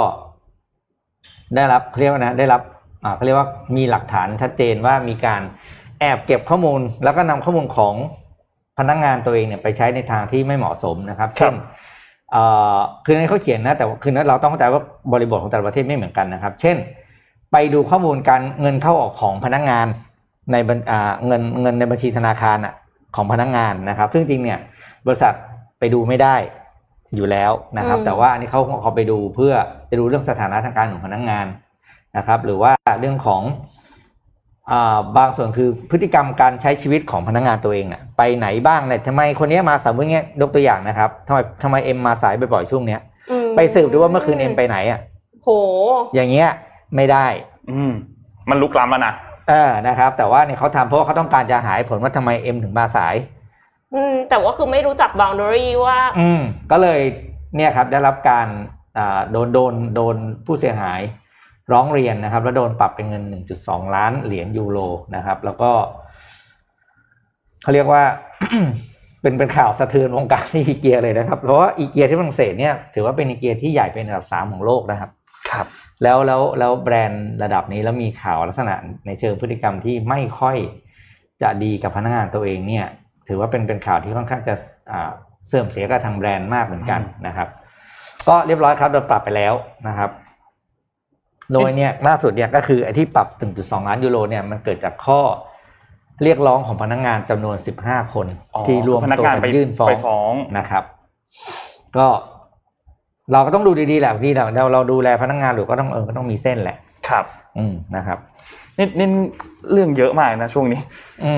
ได้รับเขาเรียกว่านะได้รับอ่าเขาเรียกว่ามีหลักฐานชัดเจนว่ามีการ แอบเก็บข้อมูลแล้วก็นำข้อมูลของพนักงานตัวเองเนี่ยไปใช้ในทางที่ไม่เหมาะสมนะครับครัเช่บนเอ่อคือในเขาเขียนนะแต่ว่าคือนั้นเราต้องเข้าใจว่าบริบทของแต่ละประเทศไม่เหมือนกันนะครับ เช่น ไปดูข้อมูลการเงินเข้าออกของพนักงานในบัญอ่าเงินเงินในบัญชีธนาคารอะของพนักงานนะครับ ซึ่งจริงเนี่ยบริษัทไปดูไม่ได้อยู่แล้วนะครับอืมแต่ว่าอันนี้เขาเขาไปดูเพื่อจะดูเรื่องสถานะทางการของพนักงานนะครับ หรือว่าเรื่องของอ่า บางส่วนคือพฤติกรรมการใช้ชีวิตของพนักงานตัวเองน่ะไปไหนบ้างเนี่ยทำไมคนนี้มาสมมติเงี้ยยกตัวอย่างนะครับทำไมทำไมเอ็มมาสายบ่อยๆช่วงเนี้ยอืมไปสืบดูว่าเมื่อคืนเอ็มไปไหนอะโหอย่างเงี้ยไม่ได้ อืมมันลุกล้ำแล้วนะเออนะครับ แต่ว่าเนี่ยเขาทำเพราะว่าเขาต้องการจะหายผลว่าทำไมเอ็มถึงมาสาย อืม แต่ว่าคือไม่รู้จัก boundary ว่า อืมก็เลยเนี่ยครับได้รับการอ่าโดนโดนโดนผู้เสียหาย ร้องเรียนนะครับ แล้วโดนปรับเป็นเงิน 1.2 ล้านเหรียญยูโรนะครับ แล้วก็เขาเรียกว่าเป็นเป็นข่าวสะเทือนวงการอีเกียเลยนะครับ เพราะว่าอีเกียที่ฝรั่งเศสเนี่ยถือว่าเป็นอีเกียที่ใหญ่เป็นอันดับสามของโลกนะครับครับ แล้วแล้วแล้วแบรนด์ระดับนี้แล้วมีข่าวลักษณะในเชิงพฤติกรรมที่ไม่ค่อยจะดีกับพนักงานตัวเองเนี่ย ถือว่าเป็นเป็นข่าวที่ค่อนข้างจะอ่าเสื่อมเสียกับทางแบรนด์มากเหมือนกันนะครับ ก็เรียบร้อยครับโดนปรับไปแล้วนะครับ โดยเนี่ยล่าสุดเนี่ยก็คือไอ้ที่ปรับ 1.2 ล้านยูโรเนี่ยมันเกิดจากข้อเรียกร้องของพนักงานจำนวน 15 คนอ๋อที่รวมพนักตัวงานกัไปนยื่นฟ้อไปงฟ้องนะครับ ก็ เราก็ต้องดูดีๆแหละพี่เราเราเราดูแลพนักงานหรือก็ต้องเออก็ต้องมีเส้นแหละครับ อืมนะครับนี่นี่เรื่องเยอะมากนะช่วงนี้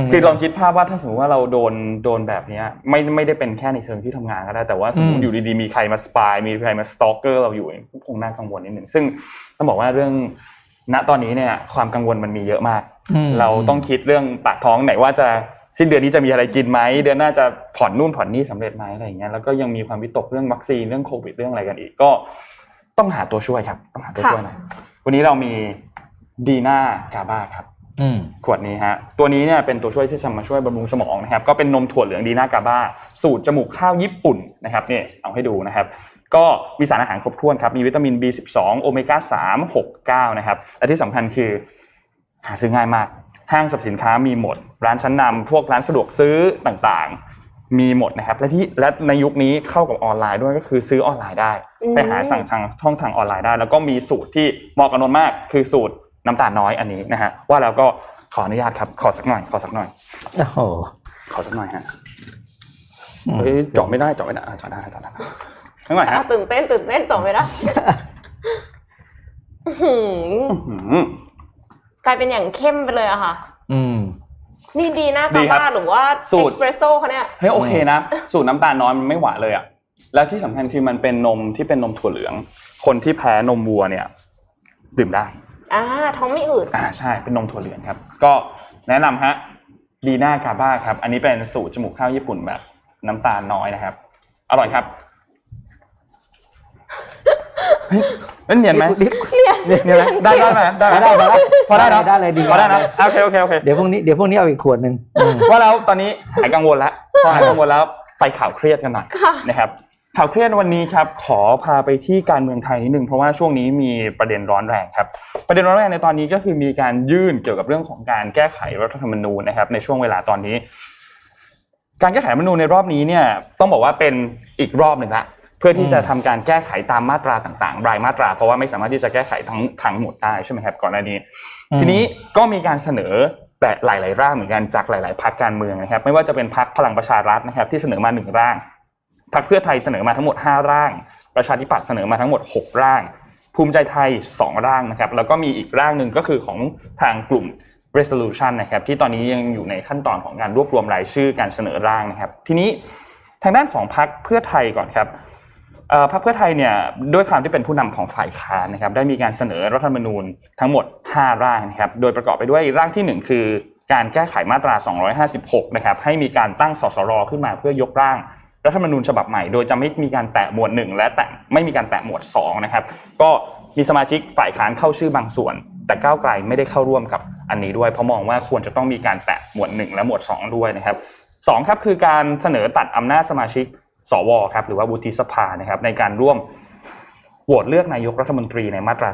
มคือลองคิดภาพว่าถ้าสมมติว่าเราโดนโดนแบบเนี้ยไม่ไม่ได้เป็นแค่ในเชิงที่ทำงานก็ได้แต่ว่าสมมอืติมอยู่ดีๆมีใครมาสปายมีใครมาสตอกเกอร์เราอยู่คงน่ากังวลนิดหนึ่งซึ่ง ต้องบอกว่าเรื่องณตอนนี้เนี่ยความกังวลมันมีเยอะมากอืมเราต้องคิดเรื่องปากท้องไหนว่าจะสิ้นเดือนนี้จะมีอะไรกินไหมเดือนหน้าจะผ่อนนู่นผ่อนนี่สำเร็จไหมอะไรอย่างเงี้ยแล้วก็ยังมีความวิตกเรื่องวัคซีนเรื่องโควิดเรื่องอะไรกันอีกก็ต้องหาตัวช่วยครับ ต้องหาตัวช่วยหน่อยวันนี้เรามีดีน่ากาบาครับอืมขวดนี้ฮะตัวนี้เนี่ยเป็นตัวช่วยที่จะมาช่วยบำรุงสมองนะครับ ก็เป็นนมถั่วเหลืองดีน่ากาบาสูตรจมูกข้าวญี่ปุ่นนะครับเนี่ยเอาให้ดูนะครับ ก็มีสารอาหารครบถ้วนครับมีวิตามิน B12 โอเมก้า3 6 9นะครับและที่สำคัญคือหาซื้อง่ายมากห้างสรรพสินค้ามีหมด ร้านชั้นนำพวกร้านสะดวกซื้อต่างๆ มีหมดนะครับ และที่และในยุคนี้เข้ากับออนไลน์ด้วยก็คือซื้อออนไลน์ได้อืมไปหาสั่งทางช่องทางออนไลน์ได้ แล้วก็มีสูตรที่เหมาะกับนนท์มาก คือสูตรน้ำตาลน้อยอันนี้นะฮะว่าแล้วก็ขออนุญาตครับ ขอสักหน่อยขอสักหน่อยโอ้โหขอสักหน่อยฮะเฮ้ยเจาะไม่ได้เจาะไม่ได้อะเจาะได้เจาะได้ สักหน่อยฮะอะตื่นเต้นตื่นเต้นจบไปแล้วอื้อหืออื้อหือกลายเป็นอย่างเข้มไปเลยอะค่ะ อืม นี่ดีหน้าดีกาครับบ้าหรือว่าสูเอ็ตกรซ์เพรสโซ่เขาเนี่ยเฮ้ยโอเคนะ สูตรน้ำตาลน้อยมันไม่หวานเลยอะแล้วที่สำคัญคือมันเป็นนมที่เป็นนมถั่วเหลือง คนที่แพ้นมวัวเนี่ย ดื่มได้ อ่า ท้องไม่อืด อ่าใช่เป็นนมถั่วเหลืองครับ ก็แนะนำฮะดีน่ากาบ้าครับ อันนี้เป็นสูตรจมูกข้าวญี่ปุ่นแบบน้ำตาลน้อยนะครับ อร่อยครับ เฮ้ยเนียนไหมเนี่ยเนียนไหมได้ได้ไหมได้ได้ได้พอได้นะได้เลยดีพอได้นะเลยโอเคโอเคโอเคเดี๋ยวพรุ่งนี้เดี๋ยวพรุ่งนี้เอาอีกขวดหนึ่งว่าแล้วตอนนี้หายกังวลแล้วพอหายกังวลแล้วไปข่าวเครียดกันหน่อยนะครับข่าวเครียดวันนี้ครับขอพาไปที่การเมืองไทยนิดนึงเพราะว่าช่วงนี้มีประเด็นร้อนแรงครับ ประเด็นร้อนแรงในตอนนี้ก็คือมีการยื่นเกี่ยวกับเรื่องของการแก้ไขรัฐธรรมนูญนะครับ ในช่วงเวลาตอนนี้ การแก้ไขรัฐธรรมนูญในรอบนี้เนี่ยต้องบอกว่าเป็นอีกรอบหนึ่งละ เพื่อที่จะทำการแก้ไขตามมาตราต่างๆ รายมาตรา เพราะว่าไม่สามารถที่จะแก้ไขทั้งทั้งหมดได้ใช่ไหมครับก่อนหน้านี้อืมทีนี้ก็มีการเสนอแต่หลาย ๆ ร่างเหมือนกันจากหลาย ๆพรรคการเมืองนะครับ ไม่ว่าจะเป็นพรรคพลังประชารัฐนะครับ ที่เสนอมาหนึ่งร่างพรรคเพื่อไทยเสนอมาทั้งหมด 5 ร่าง ประชาธิปัตย์เสนอมาทั้งหมด 6 ร่าง ภูมิใจไทย 2 ร่างนะครับ แล้วก็มีอีกร่างหนึ่งก็คือของทางกลุ่ม resolution นะครับที่ตอนนี้ยังอยู่ในขั้นตอนของการรวบรวมรายชื่อการเสนอร่างนะครับ ทีนี้ทางด้านของพรรคเพื่อไทยก่อนครับเอ่อ พรรคเพื่อไทยเนี่ยด้วยความที่เป็นผู้นำของฝ่ายค้านนะครับได้มีการเสนอรัฐธรรมนูญทั้งหมด 5 ร่างนะครับโดยประกอบไปด้วยร่างที่ 1 คือการแก้ไขมาตรา 256 นะครับให้มีการตั้งสสรขึ้นมาเพื่อยกร่างรัฐธรรมนูญฉบับใหม่ โดยจะไม่มีการแตะหมวด 1 และแตะไม่มีการแตะหมวด2นะครับก็มีสมาชิกฝ่ายค้านเข้าชื่อบางส่วน แต่ก้าวไกลไม่ได้เข้าร่วมกับอันนี้ด้วย เพราะมองว่าควรจะต้องมีการแตะหมวด 1 และหมวด 2 ด้วยนะครับสองครับคือการเสนอตัดอำนาจสมาชิก สวครับหรือว่าวุฒิสภานะครับในการร่วมโหวตเลือกนายกรัฐมนตรีในมาตรา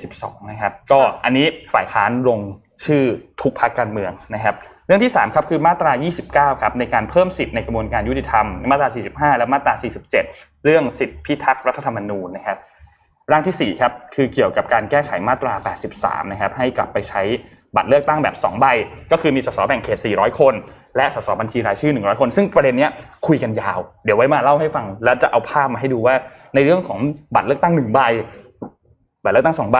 272 นะครับ ก็อันนี้ฝ่ายค้านลงชื่อทุกพรรคการเมืองนะครับ เรื่องที่ 3 ครับคือมาตรา 29 ครับในการเพิ่มสิทธิ์ในกระบวนการยุติธรรมมาตรา 45 และมาตรา 47 เรื่องสิทธิพิทักษ์รัฐธรรมนูญนะครับ ร่างที่4ครับคือเกี่ยวกับการแก้ไขมาตรา 83 นะครับให้กลับไปใช้ บัตรเลือกตั้งแบบ 2 ใบ ก็คือมีสสแบ่งเขต 400 คน และสสบัญชีรายชื่อ 100 คน ซึ่งประเด็นเนี้ยคุยกันยาว เดี๋ยวไว้มาเล่าให้ฟัง แล้วจะเอาภาพมาให้ดูว่า ในเรื่องของบัตรเลือกตั้ง1ใบ บัตรเลือกตั้ง2ใบ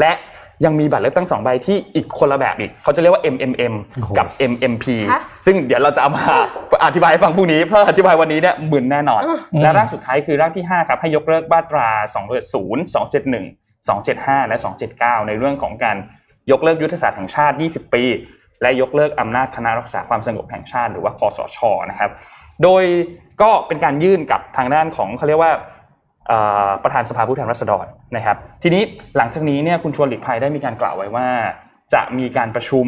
และยังมีบัตรเลือกตั้งสองใบที่อีกคนละแบบอีก เขาจะเรียกว่า MMM โอ้โหกับ MMP ฮะซึ่งเดี๋ยวเราจะเอามาอธิบายให้ฟังพรุ่งนี้ เพราะอธิบายวันนี้เนี่ยมึนแน่นอนอืมและร่างสุดท้ายคือร่างที่ 5 ครับให้ยกเลิกมาตรา 270 271 275 และ 279 ในเรื่องของการ ยกเลิกยุทธศาสตร์แห่งชาติ 20 ปี และยกเลิกอำนาจคณะรักษาความสงบแห่งชาติ หรือว่าคอสชนะครับ โดยก็เป็นการยื่นกับทางด้านของเขาเรียกว่าประธานสภาผู้แทนราษฎรนะครับ ทีนี้หลังจากนี้เนี่ยคุณชวนหลีกภัยได้มีการกล่าวไว้ว่า จะมีการประชุม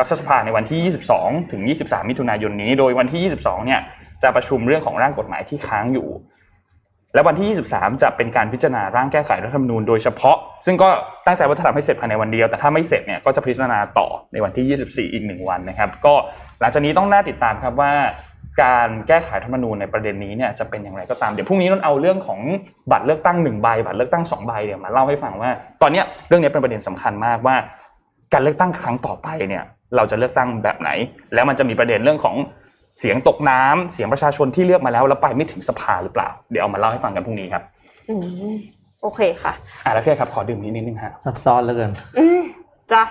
รัฐสภาในวันที่ 22 ถึง 23 มิถุนายนนี้ โดยวันที่ 22 เนี่ยจะประชุมเรื่องของร่างกฎหมายที่ค้างอยู่ และวันที่ 23 จะเป็นการพิจารณาร่างแก้ไขรัฐธรรมนูญโดยเฉพาะ ซึ่งก็ตั้งใจว่าจะทำให้เสร็จภายในวันเดียว แต่ถ้าไม่เสร็จเนี่ยก็จะพิจารณาต่อในวันที่ 24 อีกหนึ่งวันนะครับ ก็หลังจากนี้ต้องน่าติดตามครับว่า การแก้ไขรัฐธรรมนูญในประเด็นนี้เนี่ยจะเป็นอย่างไรก็ตาม เดี๋ยวพรุ่งนี้นนเอาเรื่องของบัตรเลือกตั้งหนึ่งใบบัตรเลือกตั้งสองใบเนี่ยมาเล่าให้ฟังว่า ตอนนี้เรื่องนี้เป็นประเด็นสำคัญมากว่า การเลือกตั้งครั้งต่อไปเนี่ยเราจะเลือกตั้งแบบไหน แล้วมันจะมีประเด็นเรื่องของ เสียงตกน้ำเสียงประชาชนที่เลือกมาแล้วแล้วไปไม่ถึงสภาหรือเปล่า เดี๋ยวเอามาเล่าให้ฟังกันพรุ่งนี้ครับอืมโอเคค่ะ อะแล้วพี่ครับขอดื่มนิดนิดนึงฮะซับซ้อนเหลือเกินอืมจ้ะ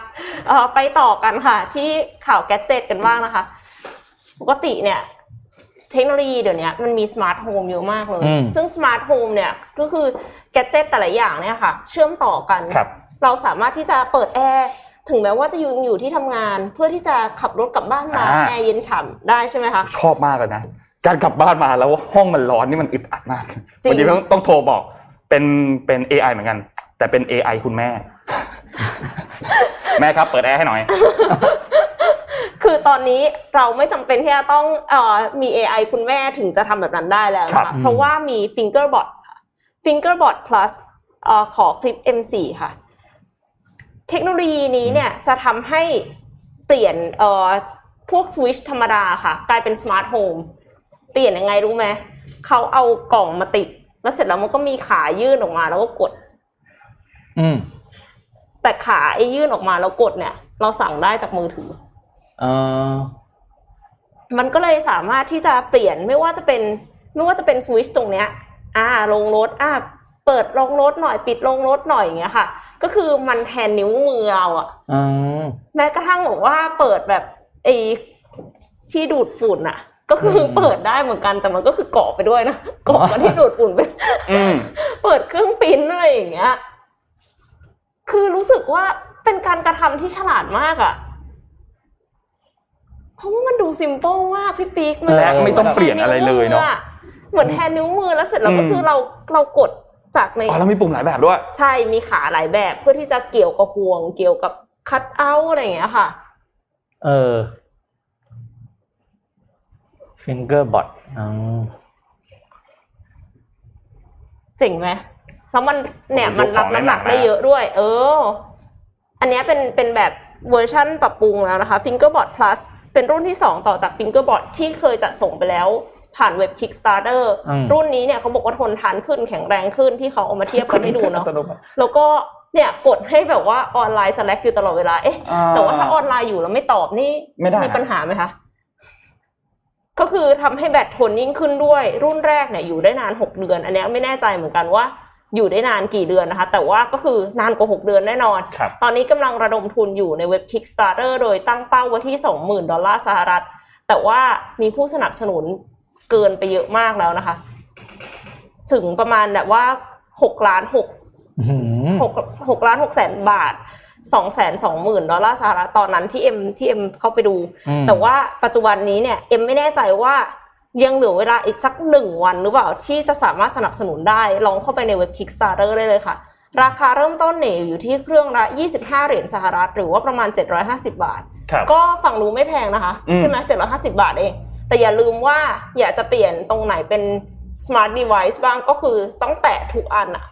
เอ่อไปต่อกันค่ะ ที่ข่าว gadget กันบ้างนะคะ ปกติเนี่ยเทคโนโลยีเดี๋ยวนี้มันมี smart home เยอะมากเลยอืมซึ่ง smart home เนี่ยก็คือ gadget แต่ละอย่างเนี่ยค่ะ เชื่อมต่อกันครับเราสามารถที่จะเปิดแอร์ ถึงแม้ว่าจะอยู่อยู่ที่ทำงาน เพื่อที่จะขับรถกลับบ้านมาอ่าแอร์เย็นฉ่ำได้ใช่ไหมคะชอบมากเลยนะ การกลับบ้านมาแล้วห้องมันร้อนนี่มันอึดอัดมากจริงบางทีต้องต้องโทรบอกเป็นเป็น AI เหมือนกัน แต่เป็น AI คุณแม่ แม่ครับเปิดแอร์ให้หน่อยคือตอนนี้เราไม่จำเป็นที่จะต้องเอ่อมี AI คุณแม่ถึงจะทำแบบนั้นได้แล้วครันะคะบเพราะว่ามี Fingerbot ค่ะ Fingerbot Plus เอ่อขอคลิป M4 ค่ะ เทคโนโลยีนี้เนี่ยจะทำให้เปลี่ยนเอ่อพวกสวิตชธรรมดาค่ะ กลายเป็นสมาร์ทโฮมเปลี่ยนยังไงรู้ไหมเขาเอากล่องมาติด แล้วเสร็จแล้วมันก็มีขายื่นออกมาแล้วก็กด อืม แต่ขาไอ้ยื่นออกมาแล้วกดเนี่ย เราสั่งได้จากมือถือเออมันก็เลยสามารถที่จะเปลี่ยนไม่ว่าจะเป็น ไม่ว่าจะเป็นสวิตชตรงเนี้ย อ่า ลงรถอ่าเปิดลงรถหน่อยปิดลงรถหน่อยอย่างเงี้ยค่ะ ก็คือมันแทนนิ้วมือเราอะอืมแม้กระทั่งบอกว่าเปิดแบบไอ้ที่ดูดฝุ่นอะก็คืออมเปิดได้เหมือนกันแต่มันก็คือเกาะไปด้วยนะเกาะกับที่ดูดฝุ่นไปอืมเปิดเครื่องปริ้นอะไรอย่างเงี้ย คือรู้สึกว่าเป็นการกระทำที่ฉลาดมากอะเพราะว่ามันดูซิมเปิลมากพี่ปิ๊กมันและไม่ต้องเปลี่ยนอะไรเลยเนาะเหมือนแทนนิ้วมือแล้วเสร็จแล้วก็อืมคือเราเรากด จากในอ๋อแล้วมีปุ่มหลายแบบด้วย ใช่มีขาหลายแบบเพื่อที่จะเกี่ยวกับห่วง เกี่ยวกับคัตเอาต์อะไรอย่างเงี้ยค่ะ เออ Fingerbot อืมเจ๋งไหมแล้วมันเนี่ยโอ้โหมันรับของในน้ำหนักหนังนะได้เยอะด้วย เออ อันเนี้ยเป็นเป็นแบบเวอร์ชั่นปรับปรุงแล้วนะคะ Fingerbot Plus เป็นรุ่นที่ 2 ต่อจาก Fingerbot ที่เคยจะส่งไปแล้ว ผ่านเว็บ Kickstarter อืมรุ่นนี้เนี่ยเขาบอกว่าทนทานขึ้นแข็งแรงขึ้นที่เขาเอามาเทียบกันให้ดูเนาะอัตโนมัติแล้วก็เนี่ยกดให้แบบว่าออนไลน์ Slack อยู่ตลอดเวลาเอ๊ะอ่าแต่ว่าถ้าออนไลน์อยู่แล้วไม่ตอบนี่ไม่ได้นะมีปัญหาไหมคะก็คือทำให้แบตทนยิ่งขึ้นด้วย รุ่นแรกเนี่ยอยู่ได้นานหกเดือน อันเนี้ยไม่แน่ใจเหมือนกันว่าอยู่ได้นานกี่เดือนนะคะ แต่ว่าก็คือนานกว่าหกเดือนแน่นอนครับตอนนี้กำลังระดมทุนอยู่ในเว็บ Kickstarter โดยตั้งเป้าไว้ที่ 20,000 ดอลลาร์สหรัฐ แต่ว่ามีผู้สนับสนุน เกินไปเยอะมากแล้วนะคะ ถึงประมาณแบบว่า6ล้าน6อื้อหือหกหกล้านหกแสนบาทสองแสนสองหมื่นดอลลาร์สหรัฐตอนนั้นที่เอ็มที่เอ็มเข้าไปดูอืมแต่ว่าปัจจุบันนี้เนี่ยเอ็มไม่แน่ใจว่ายังเหลือเวลาอีกสักหนึ่งวันหรือเปล่าที่จะสามารถสนับสนุนได้ ลองเข้าไปในเว็บ Kickstarter ได้เลยค่ะ ราคาเริ่มต้นเนี่ยอยู่ที่เครื่องละ 25 เหรียญสหรัฐ หรือว่าประมาณ 750 บาทครับก็ฝั่งรู้ไม่แพงนะคะอืมใช่ไหม750 บาทเอง แต่อย่าลืมว่าอยากจะเปลี่ยนตรงไหนเป็น smart device บ้างก็คือต้องแปะทุกอันอะ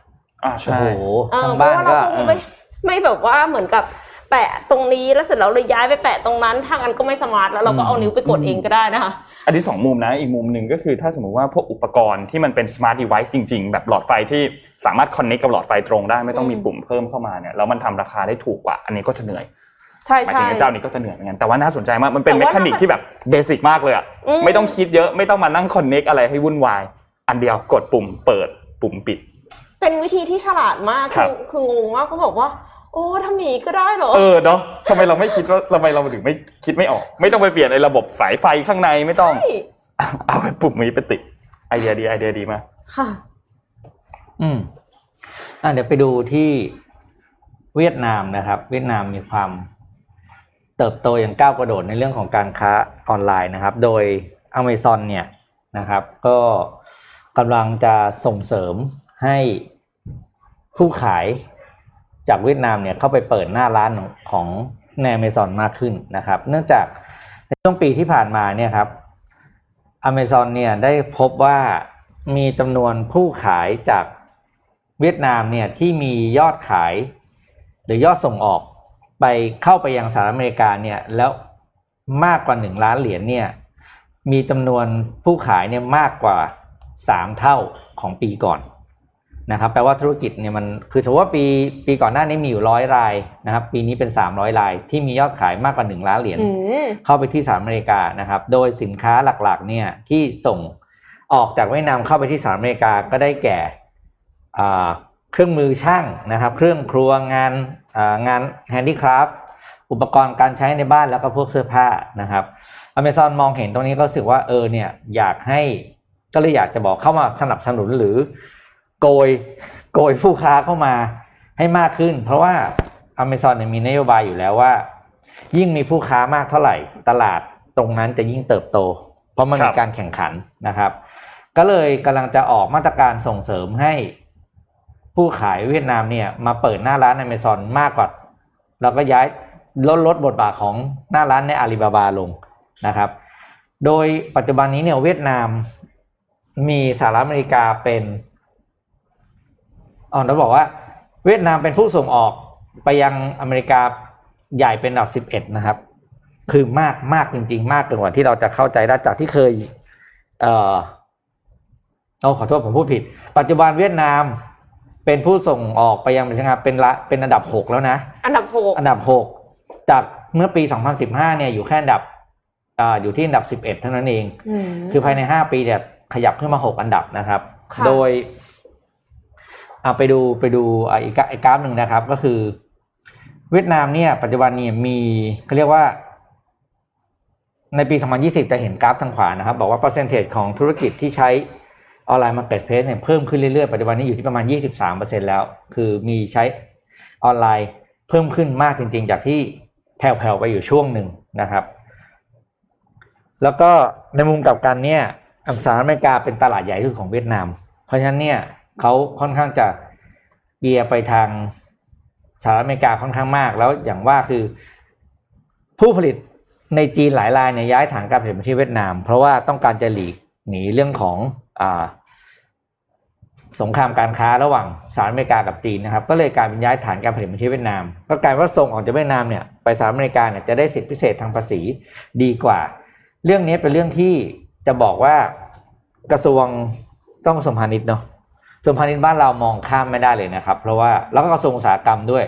อ่าโอ้ใช่โหเออทางเพบ้าราะนว่าเราก็คงไม่ไม่แบบว่าเหมือนกับแปะตรงนี้แล้วเสร็จแล้วเลยย้ายไปแปะตรงนั้นทางอันก็ไม่สมาร์ทแล้วเราก็เอานิ้วไปกดเองก็ได้นะคะ อันที่สองมุมนะอีกมุมหนึ่งก็คือถ้าสมมติว่าพวกอุปกรณ์ที่มันเป็น smart device จริงๆ แบบหลอดไฟที่สามารถ connect กับหลอดไฟตรงได้ไม่ต้องมีอืมปุ่มเพิ่มเข้ามาเนี่ยแล้วมันทำราคาได้ถูกกว่า อันนี้ก็จะเหนื่อย ใช่หมายใช่ ถึงเจ้านี้ก็จะเหนื่อยเหมือนกันแต่ว่าน่าสนใจมากมันเป็นแต่เมว่าคานิกที่แบบเบสิกมากเลยอะอืมไม่ต้องคิดเยอะไม่ต้องมานั่ง connect อะไรให้วุ่นวาย อันเดียวกดปุ่มเปิดปุ่มปิด เป็นวิธีที่ฉลาดมากครัคืบอคืองงมากก็บอกว่า โอ้ทำอย่างนี้ก็ได้เหรอ เออเนาะทำไมเราไม่คิดว่าทำไมเราถึงไม่คิดไม่ออก ไม่ต้องไปเปลี่ยนในระบบสายไฟข้างในไม่ต้อง ใช่ เอาไปปุ่มนี้ไปติดไอเดียดีไอเดียดีมากค่ะ อืมอะเดี๋ยวไปดูที่เวียดนามนะครับ เวียดนามมีความ เติบโตอย่างก้าวกระโดดในเรื่องของการค้าออนไลน์นะครับ โดย Amazon เนี่ยนะครับก็กำลังจะส่งเสริมให้ผู้ขายจากเวียดนามเนี่ยเข้าไปเปิดหน้าร้านของใน Amazon มากขึ้นนะครับ เนื่องจากในช่วงปีที่ผ่านมาเนี่ยครับ Amazon เนี่ยได้พบว่ามีจำนวนผู้ขายจากเวียดนามเนี่ยที่มียอดขาย หรือยอดส่งออก ไปเข้าไปยังสหรัฐอเมริกาเนี่ยแล้วมากกว่าหนึ่งล้านเหรียญเนี่ยมีจำนวนผู้ขายเนี่ยมากกว่าสามเท่าของปีก่อนนะครับแปลว่าธุรกิจเนี่ยมันคือถือว่าปีปีก่อนหน้านี้มีอยู่ร้อยรายนะครับ ปีนี้เป็นสามร้อยราย ที่มียอดขายมากกว่าหนึ่งล้านเหรียญอืมเข้าไปที่สหรัฐอเมริกานะครับ โดยสินค้าหลักๆ เนี่ยที่ส่งออกจากเวียดนามเข้าไปที่สหรัฐอเมริกาก็ได้แก่อ่าเครื่องมือช่างนะครับ เครื่องครัวงานอ่า งาน handicraft อุปกรณ์การใช้ในบ้านแล้วก็พวกเสื้อผ้านะครับอเมซอนมองเห็นตรงนี้ก็รู้สึกว่าเออเนี่ยอยากให้ก็เลยอยากจะบอกเข้ามาสนับสนุนหรือ โกยโกยผู้ค้าเข้ามาให้มากขึ้น เพราะว่าอเมซอนเนี่ยมีนโยบายอยู่แล้วว่า ยิ่งมีผู้ค้ามากเท่าไหร่ ตลาดตรงนั้นจะยิ่งเติบโต เพราะมันมีการแข่งขันนะครับ ก็เลยกำลังจะออกมาตรการส่งเสริมให้ ผู้ขายเวียดนามเนี่ยมาเปิดหน้าร้านในเมซอนมากกว่าแล้วก็ย้ายลดลดบทบาทของหน้าร้านในอาลีบาบาลงนะครับ โดยปัจจุบันนี้เนี่ยเวียดนามมีสหรัฐอเมริกาเป็นอ๋อเราบอกว่า เวียดนามเป็นผู้ส่งออกไปยังอเมริกาใหญ่เป็นอันดับสิบเอ็ดนะครับ คือมากมากจริง ๆ มากเกินกว่าที่เราจะเข้าใจได้จากที่เคย เอ่อเอาขอโทษผมพูดผิด ปัจจุบันเวียดนาม เป็นผู้ส่งออกไปยังเป็นเป็นละเป็นอันดับหกแล้วนะ อันดับหกอันดับหกจากเมื่อปี 2015 เนี่ยอยู่แค่อันดับอ่าอยู่ที่อันดับ 11 เท่านั้นเองมคือภายใน 5 ปีเนี่ยขยับขึ้นมา 6 อันดับนะครับค่ะโดยเอาไปดูไปดูอ่าอีกกราอีกกราฟหนึ่งนะครับ ก็คือ เวียดนามเนี่ย ปัจจุบันเนี่ยมีเขาเรียกว่า ในปี 2020 จะเห็นกราฟทางขวานะครับ บอกว่า percentage ของธุรกิจที่ใช้ online marketplace เนี่ยเพิ่มขึ้นเรื่อยๆ ปัจจุบันนี้อยู่ที่ประมาณ 23%แล้ว คือมีใช้ออนไลน์เพิ่มขึ้นมากจริง ๆ จากที่แผ่วๆไปอยู่ช่วงหนึ่งนะครับ แล้วก็ในมุมกลับกันเนี่ยสหรัฐอเมริกาเป็นตลาดใหญ่ที่สุดของเวียดนาม เพราะฉะนั้นเนี่ยเขาค่อนข้างจะเกียร์ไปทางสหรัฐอเมริกาค่อนข้างมากแล้วอย่างว่าคือผู้ผลิตในจีนหลายรายเนี่ยย้ายฐานการผลิตมาที่เวียดนาม เพราะว่าต้องการจะหลีกหนีเรื่องของอ่า สงครามการค้าระหว่างสหรัฐอเมริกากับจีนนะครับ ก็เลยกลายเป็นย้ายฐานการผลิตมาที่เวียดนาม ก็กลายว่าส่งออกจากเวียดนามเนี่ยไปสหรัฐอเมริกาเนี่ยจะได้สิทธิพิเศษทางภาษีดีกว่า เรื่องนี้เป็นเรื่องที่จะบอกว่ากระทรวงต้องกระทรวงพาณิชย์เนาะกระทรวงพาณิชย์บ้านเรามองข้ามไม่ได้เลยนะครับ เพราะว่าแล้วก็กระทรวงอุตสาหกรรมด้วย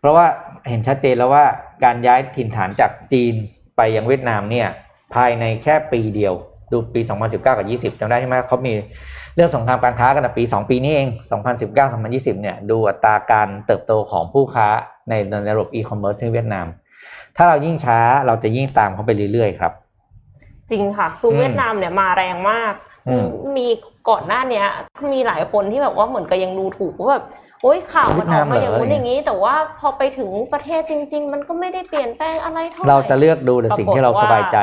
เพราะว่าเห็นชัดเจนแล้วว่าการย้ายถิ่นฐานจากจีนไปยังเวียดนามเนี่ยภายในแค่ปีเดียว ดูปี 2019 กับ 20จำได้ใช่ไหมเขามีเรื่องสงครามการค้ากันนะปี 2 ปีนี้เอง 2019 2020 เนี่ย ดูอัตราการเติบโตของผู้ค้าในในระบบอีคอมเมิร์ซที่เวียดนาม ถ้าเรายิ่งช้าเราจะยิ่งตามเขาไปเรื่อยๆครับ จริงค่ะ คืออมเวียดนามเนี่ยมาแรงมากอืมมีก่อนหน้าเนี้ยมีหลายคนที่แบบว่าเหมือนกับยังดูถูกว่าแบบโอ๊ยข่าวมันออกมาอย่างนู้นอย่างนี้ แต่ว่าพอไปถึงประเทศจริง ๆ มันก็ไม่ได้เปลี่ยนแปลงอะไรเท่าไหร่เราจะเลือกดูแต่สิ่งที่เราสบายใจ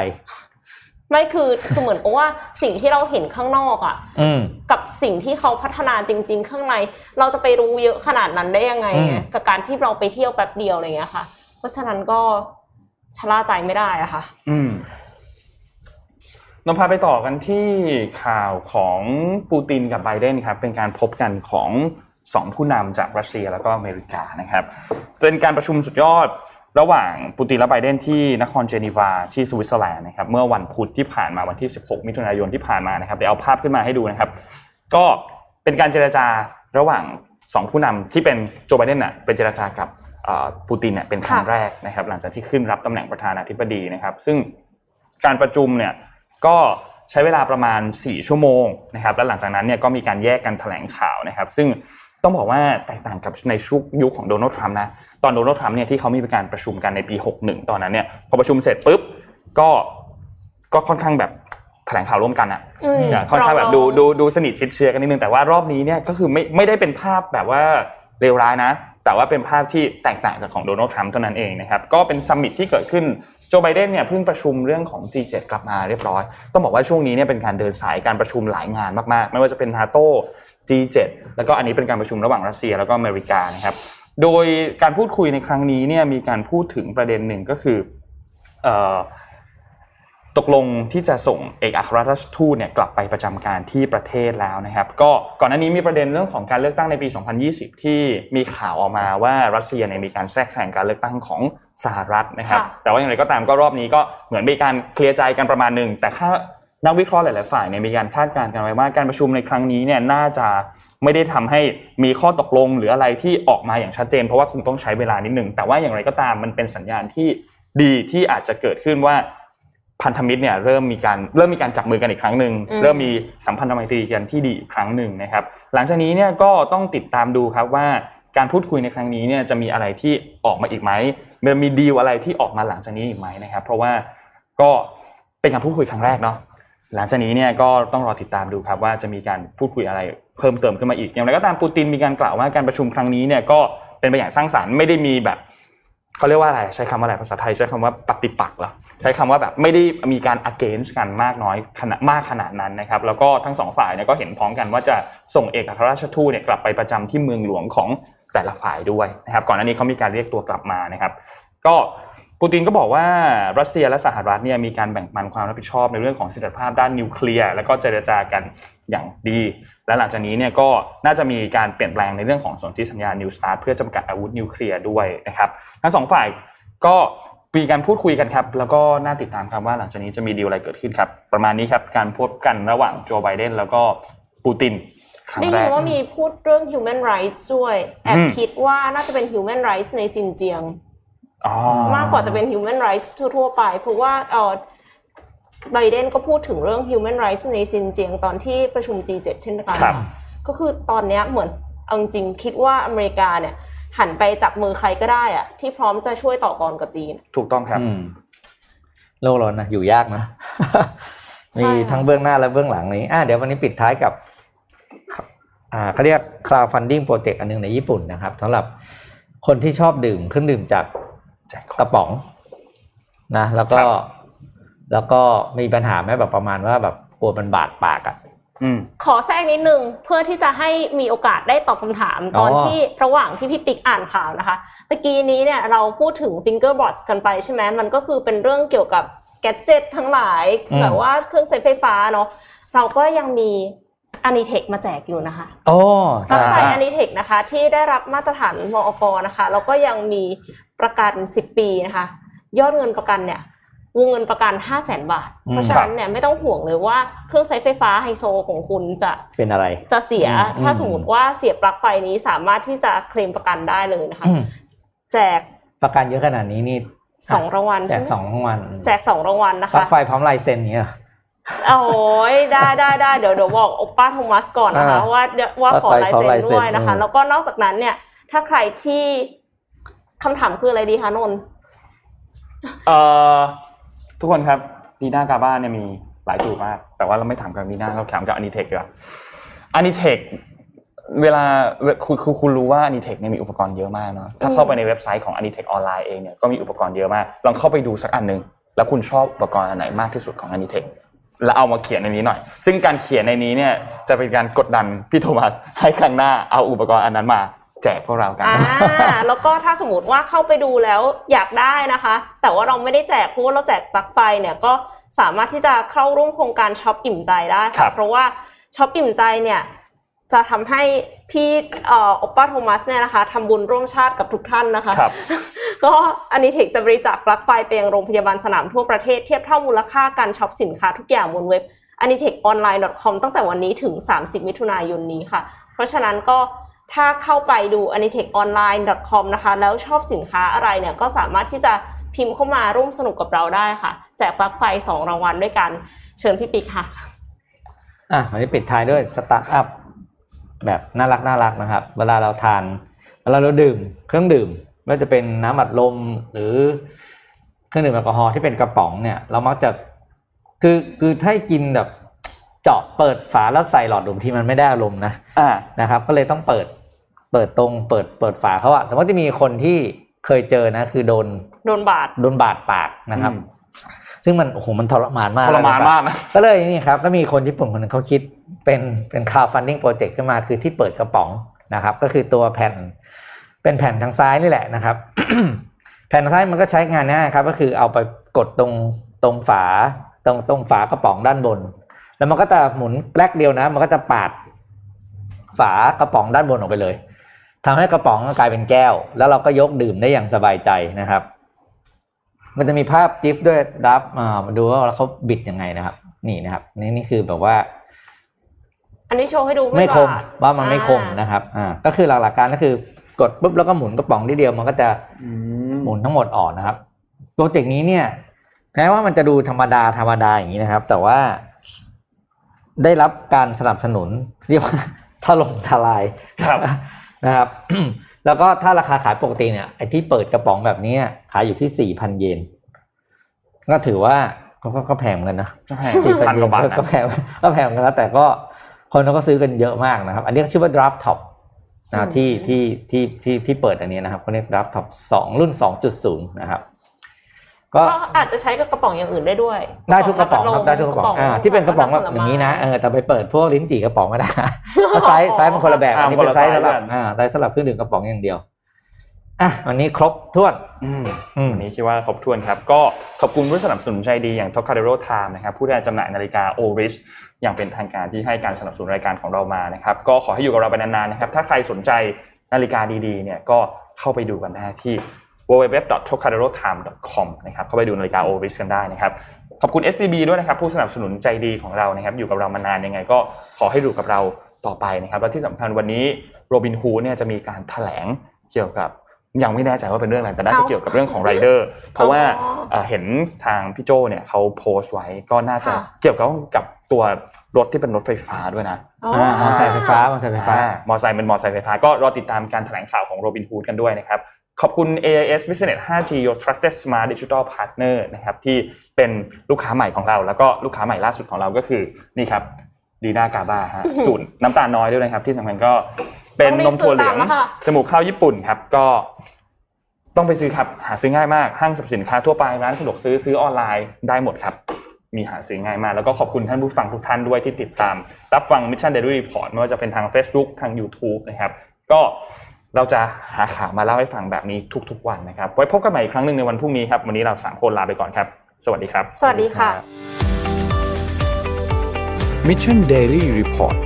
ไม่คือคือเหมือนกับว่าสิ่งที่เราเห็นข้างนอกอะอืมกับสิ่งที่เขาพัฒนาจริง ๆ ข้างใน เราจะไปรู้เยอะขนาดนั้นได้ยังไงอืมอะกับการที่เราไปเที่ยวแป๊บเดียวอะไรเงี้ยค่ะ เพราะฉะนั้นก็ชะล่าใจไม่ได้อะค่ะ อืมเราพาไปต่อกันที่ข่าวของปูตินกับไบเดนครับ เป็นการพบกันของสองผู้นำจากรัสเซียแล้วก็อเมริกานะครับ เป็นการประชุมสุดยอด ระหว่างปูตินและไบเดนที่นครเจนีวาที่สวิตเซอร์แลนด์นะครับเมื่อวันพุธที่ผ่านมาวันที่ 16 มิถุนายนที่ผ่านมานะครับเดี๋ยวเอาภาพขึ้นมาให้ดูนะครับ ก็เป็นการเจรจาระหว่างสองผู้นำที่เป็นโจไบเดนน่ะเป็นเจรจากับปูตินเนี่ยเป็นครั้งแรกนะครับ หลังจากที่ขึ้นรับตำแหน่งประธานาธิบดีนะครับ ซึ่งการประชุมเนี่ยก็ใช้เวลาประมาณ 4 ชั่วโมงนะครับและหลังจากนั้นเนี่ยก็มีการแยกกันแถลงข่าวนะครับ ซึ่ง ต้องบอกว่าแตกต่างกับในช่วงยุคของโดนัลด์ทรัมป์นะตอนโดนัลด์ทรัมป์เนี่ยที่เขามีการประชุมกันในปี 61 ตอนนั้นเนี่ยพอประชุมเสร็จปุ๊บก็ก็ค่อนข้างแบบแถลงข่าวร่วมกันอะอืมค่อนข้างแบบดูดูดูสนิทชิดเชื้อกันนิดนึงแต่ว่ารอบนี้เนี่ยก็คือไม่ไม่ได้เป็นภาพแบบว่าเลวร้ายนะ แต่ว่าเป็นภาพที่แตกต่างจากของโดนัลด์ทรัมป์เท่านั้นเองนะครับก็เป็นซัมมิตที่เกิดขึ้นโจไบเดนเนี่ยเพิ่งประชุมเรื่องของ G7 กลับมาเรียบร้อย ต้องบอกว่าช่วงนี้เนี่ยเป็นการเดินสายการประชุมหลายงานมากๆ ไม่ว่าจะเป็นนาโต G7 แล้วก็อันนี้เป็นการประชุมระหว่างรัสเซียแล้วก็อเมริกานะครับ โดยการพูดคุยในครั้งนี้เนี่ยมีการพูดถึงประเด็นหนึ่งก็คือเอ่อตกลงที่จะส่งเอกอัครราชทูตเนี่ยกลับไปประจำการที่ประเทศแล้วนะครับ ก็ก่อนหน้านี้มีประเด็นเรื่องของการเลือกตั้งในปี 2020 ที่มีข่าวออกมาว่ารัสเซียเนี่ยมีการแทรกแซงการเลือกตั้งของสหรัฐนะครับค่ะแต่ว่าอย่างไรก็ตามก็รอบนี้ก็เหมือนมีการเคลียร์ใจกันประมาณหนึ่งแต่ถ้า นักวิเคราะห์หลาย ๆ ฝ่ายเนี่ยมีการคาดการณ์กันไว้ว่าการประชุมในครั้งนี้เนี่ยน่าจะไม่ได้ทำให้มีข้อตกลงหรืออะไรที่ออกมาอย่างชัดเจน เพราะว่าคงต้องใช้เวลานิดหนึ่งแต่ว่าอย่างไรก็ตามมันเป็นสัญญาณที่ดีที่อาจจะเกิดขึ้นว่าพันธมิตรเนี่ยเริ่มมีการเริ่มมีการจับมือกันอีกครั้งหนึ่งอืมเริ่มมีสัมพันธไมตรีกันที่ดีอีกครั้งหนึ่งนะครับ หลังจากนี้เนี่ยก็ต้องติดตามดูครับว่าการพูดคุยในครั้งนี้เนี่ยจะมีอะไรที่ออกมาอีกไหมมันมีดีลอะไรที่ออกมาหลังจากนี้อีกไหมนะครับ เพราะว่าก็เป็นการพูดคุยครั้งแรกเนาะ หลังจากนี้เนี่ยก็ต้องรอติดตามดูครับว่าจะมีการพูดคุยอะไรเพิ่มเติมขึ้นมาอีกอย่างไรก็ตามปูตินมีการกล่าวว่าการประชุมครั้งนี้เนี่ยก็เป็นไปอย่างสร้างสรรค์ไม่ได้มีแบบเขาเรียกว่าอะไรใช้คำว่าอะไรภาษาไทยใช้คำว่าปฏิปักษ์เหรอใช้คำว่าแบบไม่ได้มีการ against กันมากน้อยขนาดมากขนาดนั้นนะครับ แล้วก็ทั้งสองฝ่ายเนี่ยก็เห็นพ้องกันว่าจะส่งเอกอัครราชทูตเนี่ยกลับไปประจำที่เมืองหลวงของแต่ละฝ่ายด้วยนะครับ ก่อนหน้านี้เขามีการเรียกตัวกลับมานะครับ ก็ ปูตินก็บอกว่ารัสเซียและสหรัฐเนี่ยมีการแบ่งปันความรับผิดชอบในเรื่องของเสถียรภาพด้านนิวเคลียร์แล้วก็เจรจากันอย่างดี และหลังจากนี้เนี่ยก็น่าจะมีการเปลี่ยนแปลงในเรื่องของสนธิสัญญา New START เพื่อจำกัดอาวุธนิวเคลียร์ด้วยนะครับทั้งสองฝ่ายก็มีการพูดคุยกันครับ แล้วก็น่าติดตามครับว่าหลังจากนี้จะมีดีลอะไรเกิดขึ้นครับ ประมาณนี้ครับการพูดกันระหว่างโจไบเดนแล้วก็ปูตินครั้งได้แรยินกว่ามีพูดเรื่อง human rights ด้วยแอบอืมคิดว่าน่าจะเป็น human rights ในซินเจียงอ๋อ มากกว่าจะเป็น human rights ทั่วๆไป เพราะว่าเออไบเดนก็พูดถึงเรื่อง human rights ในซินเจียงตอนที่ประชุม G7 เช่นกันครับก็คือตอนเนี้ยเหมือนเอาจริงๆคิดว่าอเมริกาเนี่ย หันไปจับมือใครก็ได้อะที่พร้อมจะช่วยต่อกรกับจีน ถูกต้องครับอืมโลกร้อนนะอยู่ยากนะใช่มีทั้งเบื้องหน้าและเบื้องหลังนี้อะเดี๋ยววันนี้ปิดท้ายกับอ่าเขาเรียก crowdfunding project อันหนึงในญี่ปุ่นนะครับสำหรับคนที่ชอบดื่มเครื่องดื่มจากแจ็ค กระป๋องนะ แล้วก็ครับแล้วก็มีปัญหาไหมแบบประมาณว่าแบบกลัวมันบาดปากอะอืมขอแทรกนิดนึงเพื่อที่จะให้มีโอกาสได้ตอบคำถามอ๋อตอนที่ระหว่างที่พี่ปิ๊กอ่านข่าวนะคะตะกี้นี้เนี่ยเราพูดถึง fingerboards กันไปใช่ไหมมันก็คือเป็นเรื่องเกี่ยวกับแกดเจ็ตทั้งหลายแบบว่าเครื่องใช้ไฟฟ้าเนาะเราก็ยังมี อานิเทคมาแจกอยู่นะคะโอ้ปลั๊กไฟใช่อานิเทคนะคะ ที่ได้รับมาตรฐานมอกนะคะแล้วก็ยังมีประกัน 10 ปีนะคะ ยอดเงินประกันเนี่ยวงเงินประกัน 5 0 0แสนบาท เพราะฉะนั้นเนี่ยไม่ต้องห่วงเลยว่าเครื่องใช้ไฟฟ้าไฮโซของคุณจะเป็นอะไร จะเสียอืมถ้าสมมติว่าเสียปลั๊กไฟนี้สามารถที่จะเคลมประกันได้เลยนะคะอืมแจกประกันเยอะขนาดนี้นี่สองรางวัลแจใช่กไหมสองรางวัลแจกสองรางวัลนะปลั๊คะกไฟพร้อมลายเซ็นเนี้ย โอ้ยได้ได้ได้เดี๋ยวเดี๋ยวบอกโอป้าโทมัสก่อนนะคะอ่าว่าว่าขอลายขอเซ็นลายเซ็นด้วยนะคะอืมแล้วก็นอกจากนั้นเนี่ย ถ้าใครที่คำถามคืออะไรดีคะนนท์เอ่อทุกคนครับดีน่ากาบ้าเนี่ยมีหลายสูตรมาก แต่ว่าเราไม่ถามกับดีน่าเราถามกับ Anitech ดีกว่า Anitech เวลาคุณคุณคุณรู้ว่า Anitech เนี่ยมีอุปกรณ์เยอะมากเนาะถ้าเข้าไปในเว็บไซต์ของ Anitech ออนไลน์เองเนี่ยก็มีอุปกรณ์เยอะมาก ลองเข้าไปดูสักอันหนึ่งแล้วคุณชอบอุปกรณ์อันไหนมากที่สุดของ Anitech แล้วเอามาเขียนในนี้หน่อย ซึ่งการเขียนในนี้เนี่ยจะเป็นการกดดันพี่โทมัสให้ครั้งหน้าเอาอุปกรณ์อันนั้นมาแจกพวกเรากันอ่าแล้วก็ถ้าสมมติว่าเข้าไปดูแล้วอยากได้นะคะ แต่ว่าเราไม่ได้แจกเพราะว่าเราแจกปลั๊กไฟเนี่ยก็สามารถที่จะเข้าร่วมโครงการช็อปอิ่มใจได้ครัค่ะเพราะว่าช็อปอิ่มใจเนี่ยจะทำให้ พี่เอ่อโอป้าโทมัสเนี่ยนะคะทำบุญร่วมชาติกับทุกท่านนะคะครับก็ Anitech จะบริจาคปลั๊กไฟไปยังโรงพยาบาลสนามทั่วประเทศเทียบเท่ามูลค่าการช็อปสินค้าทุกอย่างบนเว็บ a n i t e c h o n l i n e c o m ตั้งแต่วันนี้ถึง 30 มิถุนายนนี้ค่ะ เพราะฉะนั้นก็ถ้าเข้าไปดู a n i t e c h o n l i n e c o m นะคะ แล้วชอบสินค้าอะไรเนี่ย ก็สามารถที่จะพิมพ์เข้ามาร่วมสนุกกับเราได้ค่ะ แจกปลั๊กไฟ2รางวัลด้วยกัน เชิญพี่ปิ๊กค่ะ อะวันนี้ปิดท้ายด้วยสตาร์ทอัพ แบบน่ารักน่ารักนะครับ เวลาเราทานเวลาเราดื่ม เครื่องดื่มไม่ว่าจะเป็นน้ำอัดลมหรือเครื่องดื่มแอลกอฮอล์ที่เป็นกระป๋องเนี่ย เรามักจะคือคือถ้าให้กินแบบเจาะเปิดฝาแล้วใส่หลอดดูดที่มันไม่ได้อารมณ์นะอ่านะครับ ก็เลยต้องเปิดเปิดตรง เปิดเปิดฝาเขาอะแต่ว่าจะมีคนที่เคยเจอนะ คือโดนโดนบาดโดนบาดปากนะครับอืม ซึ่งมันโอ้โหมันทรมานมากทรมานะคบมากนะก็เลยนี่ครับก็มีคนญี่ปุ่นคนหนึงเขาคิดเป็นเป็นคาวฟันดิ้งโปรเจกต์ขึ้นมาคือที่เปิดกระป๋องนะครับ ก็คือตัวแผ่น เป็นแผ่นทางซ้ายนี่แหละนะครับ แผ่นทางซ้ายมันก็ใช้งานง่ายครับ ก็คือเอาไปกดตรงตรงฝาตรงตรงฝากระป๋องด้านบน แล้วมันก็จะหมุนแกลกเดียวนะ มันก็จะปาดฝากระป๋องด้านบนออกไปเลยทำให้กระป๋องกลายเป็นแก้ว แล้วเราก็ยกดื่มได้อย่างสบายใจนะครับ มันจะมีภาพจิฟด้วยดับอ่ามาดูว่าเขาบิดยังไงนะครับ นี่นะครับ นี่นี่คือแบบว่า อันนี้โชว์ให้ดูไม่คมบาดว่ามันไม่คมอ่านะครับ อ่า ก็คือหลักๆการก็คือกดปุ๊บแล้วก็หมุนกระป๋องทีเดียวมันก็จะหมุนทั้งหมดออกนะครับโปรเจกต์นี้เนี่ยแม้ว่ามันจะดูธรรมดาธรรมดาอย่างนี้นะครับ แต่ว่าได้รับการสนับสนุนเรียกว่าถล่มทลายครับนะครับ แล้วก็ถ้าราคาขายปกติเนี่ยไอ้ที่เปิดกระป๋องแบบนี้ขายอยู่ที่สี่พันเยนก็ถือว่าก็ก็ก็แพงเหมือนกันนะใช่สี่พันเยนพันเยกว่าบาทก็นะแพงก็แพงเหมือนกันนะแต่ก็คนเขาก็ซื้อกันเยอะมากนะครับ อันนี้ชื่อว่า Draft Top นะที่ที่ที่ที่ที่เปิดอันนี้นะครับเขาเรียก Draft Top สองรุ่นสองจุดศูนย์นะครับ ก็ก็อาจจะใช้กับกระป๋องอย่างอื่นได้ด้วย ได้ทุกกระป๋องครับได้ทุกกระป๋องอ่าที่เป็นกระป๋องแบบอย่างนี้นะเออแต่ไปเปิดพวกลิ้นจี่กระป๋องไม่ได้เพราะไซส์ไซส์มันคนละแบบอันนี้เป็นไซส์สำหรับอ่าไซส์สำหรับเครื่องดื่มกระป๋องอย่างเดียวอะวันนี้ครบถ้วนอืมอืมวันนี้คิดว่าครบถ้วนครับ ก็ขอบคุณผู้สนับสนุนใจดีอย่าง Tocadero Time นะครับผู้แทนจำหน่ายนาฬิกา Oris อย่างเป็นทางการที่ให้การสนับสนุนรายการของเรามานะครับ ก็ขอให้อยู่กับเราไปนานๆนะครับ ถ้าใครสนใจนาฬิกาดีๆ เนี่ยก็เข้าไปดูกันได้ที่ www.tocaderotime.com นะครับเข้าไปดูนาฬิกา Oris กันได้นะครับขอบคุณ SCB ด้วยนะครับผู้สนับสนุนใจดีของเรานะครับอยู่กับเรามานานยังไงก็ขอให้อยู่กับเราต่อไปนะครับและที่สำคัญวันนี้โรบินฮูเนี่ยจะมีการแถลงเกี่ยวกับยังไม่แน่ใจว่าเป็นเรื่องอะไรแต่น่าจะเกี่ยวกับเรื่องของไรเดอร์เพราะว่าเอ่อเห็นทางพี่โจเนี่ยเขาโพสต์ไว้ก็น่าจะค่ะเกี่ยวกับกับตัวรถที่เป็นรถไฟฟ้าด้วยนะอ๋ออ่ามอเตอร์ไซค์ไฟฟ้ามอเตอร์ไซค์ไฟฟ้าอ่ามอเตอร์ไซค์เป็นมอเตอร์ไซค์ไฟฟ้าก็รอติดตามการแถลงข่าวของโรบิน o ูดกันด้วยนะครับ ขอบคุณ AIS Business 5G Your Trusted Smart Digital Partner นะครับที่เป็นลูกค้าใหม่ของเรา แล้วก็ลูกค้าใหม่ล่าสุดของเราก็คือนี่ครับดีน่ากาบาฮะสูตรน้ำตาลน้อยด้วยนะครับ ที่สำคัญก็เป็นนมถั่วเหลืองต้องรีบซื้อตามแล้วค่ะจมูกข้าวญี่ปุ่นครับ ก็ต้องไปซื้อครับ หาซื้อง่ายมากห้างสรรพสินค้าทั่วไปร้านสะดวกซื้อซื้อออนไลน์ได้หมดครับ มีหาซื้อง่ายมากแล้วก็ขอบคุณท่านผู้ฟังทุกท่านด้วยที่ติดตาม รับฟัง Mission Daily Report ไม่ว่าจะเป็นทาง Facebook ทาง YouTube นะครับ ก็ เราจะหาข่าวมาเล่าให้ฟังแบบนี้ทุกๆ วันนะครับ ไว้พบกันใหม่อีกครั้งหนึ่งในวันพรุ่งนี้ครับวันนี้เราสามคนลาไปก่อนครับ สวัสดีครับ สวัสดีค่ะ Mission Daily Report